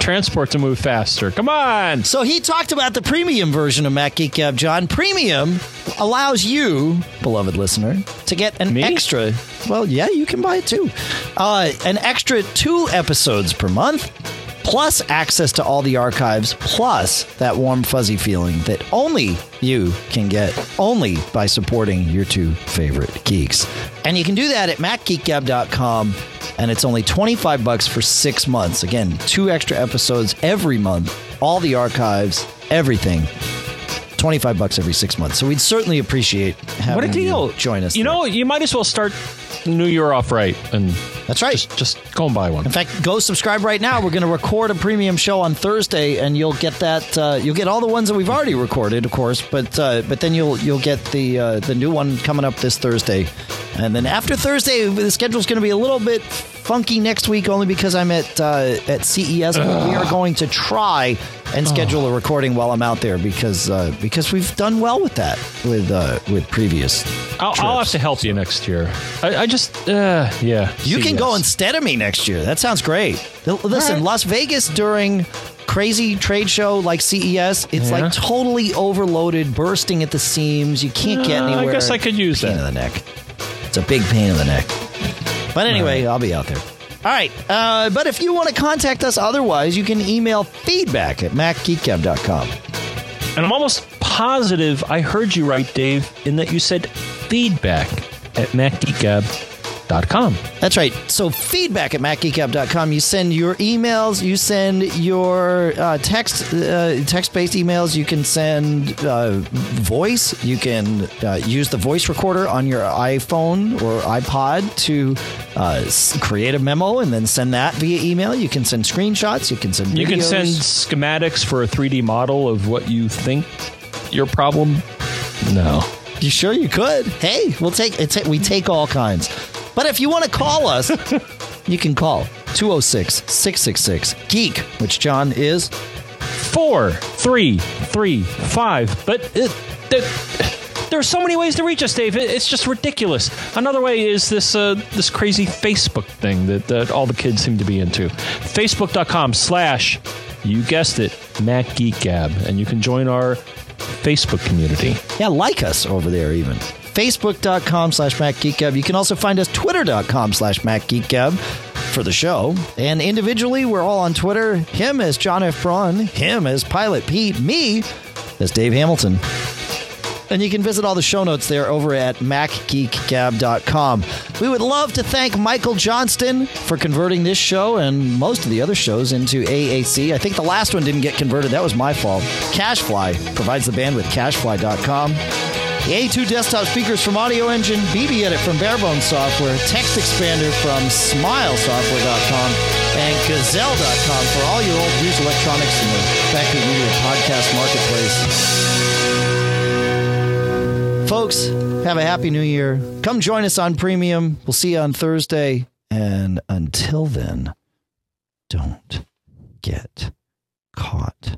transport to move faster. Come on. So he talked about the premium version of Mac Geek Gab, John. Premium allows you, beloved listener, to get an Me? extra. Well, yeah, you can buy it too. Uh, an extra two episodes per month, plus access to all the archives, plus that warm fuzzy feeling that only you can get only by supporting your two favorite geeks. And you can do that at macgeekgab.com and it's only 25 bucks for 6 months. Again, two extra episodes every month, all the archives, everything. 25 bucks every 6 months. So we'd certainly appreciate having What a deal. you join us. You there. know, you might as well start new year off right and That's right. just, just go and buy one. In fact, go subscribe right now. We're going to record a premium show on Thursday, and you'll get that. Uh, you'll get all the ones that we've already recorded, of course, but uh, but then you'll you'll get the uh, the new one coming up this Thursday, and then after Thursday, the schedule's going to be a little bit funky next week, only because I'm at uh, at CES. But we are going to try and schedule a recording while I'm out there because uh, because we've done well with that with uh, with previous. I'll, I'll have to help you next year. I, I just, uh, yeah. You can go instead of me next year. That sounds great. Listen, right. Las Vegas during crazy trade show like CES, it's Yeah. like totally overloaded, bursting at the seams. You can't get Uh, I anywhere. guess I could use pain that. in the neck. It's a big pain in the neck. But anyway, I'll be out there. All right. Uh, but if you want to contact us otherwise, you can email feedback at macgeekgab.com. And I'm almost positive I heard you right, Dave, in that you said feedback at macgeekgab.com. That's right. So feedback at macgeekgab.com. You send your emails. You send your uh, text uh, text based emails. You can send uh, voice. You can uh, use the voice recorder on your iPhone or iPod to uh, create a memo and then send that via email. You can send screenshots. You can send. You can send schematics for a 3D model of what you think your problem. No. You sure you could? Hey, we'll take it's we take all kinds. But if you want to call us, you can call 206 666 Geek, which John is Four, three, three, five. But it, it, there are so many ways to reach us, Dave. It- It's just ridiculous. Another way is this uh, this crazy Facebook thing that, that all the kids seem to be into. Facebook.com slash, you guessed it, Mac Geek Gab. And you can join our Facebook community. Yeah, like us over there even. Facebook.com slash MacGeekGab. You can also find us Twitter.com slash MacGeekGab for the show. And individually, we're all on Twitter. Him as John F. Braun, him as Pilot Pete, me as Dave Hamilton. And you can visit all the show notes there over at MacGeekGab.com. We would love to thank Michael Johnston for converting this show and most of the other shows into AAC. I think the last one didn't get converted. That was my fault. CacheFly provides the bandwidth, cachefly.com. The A2 desktop speakers from Audioengine, BB Edit from Bare Bones Software, TextExpander from SmileSoftware.com, and Gazelle.com for all your old used electronics in the Factory Media Podcast Marketplace. Folks, have a happy new year. Come join us on Premium. We'll see you on Thursday. And until then, don't get caught.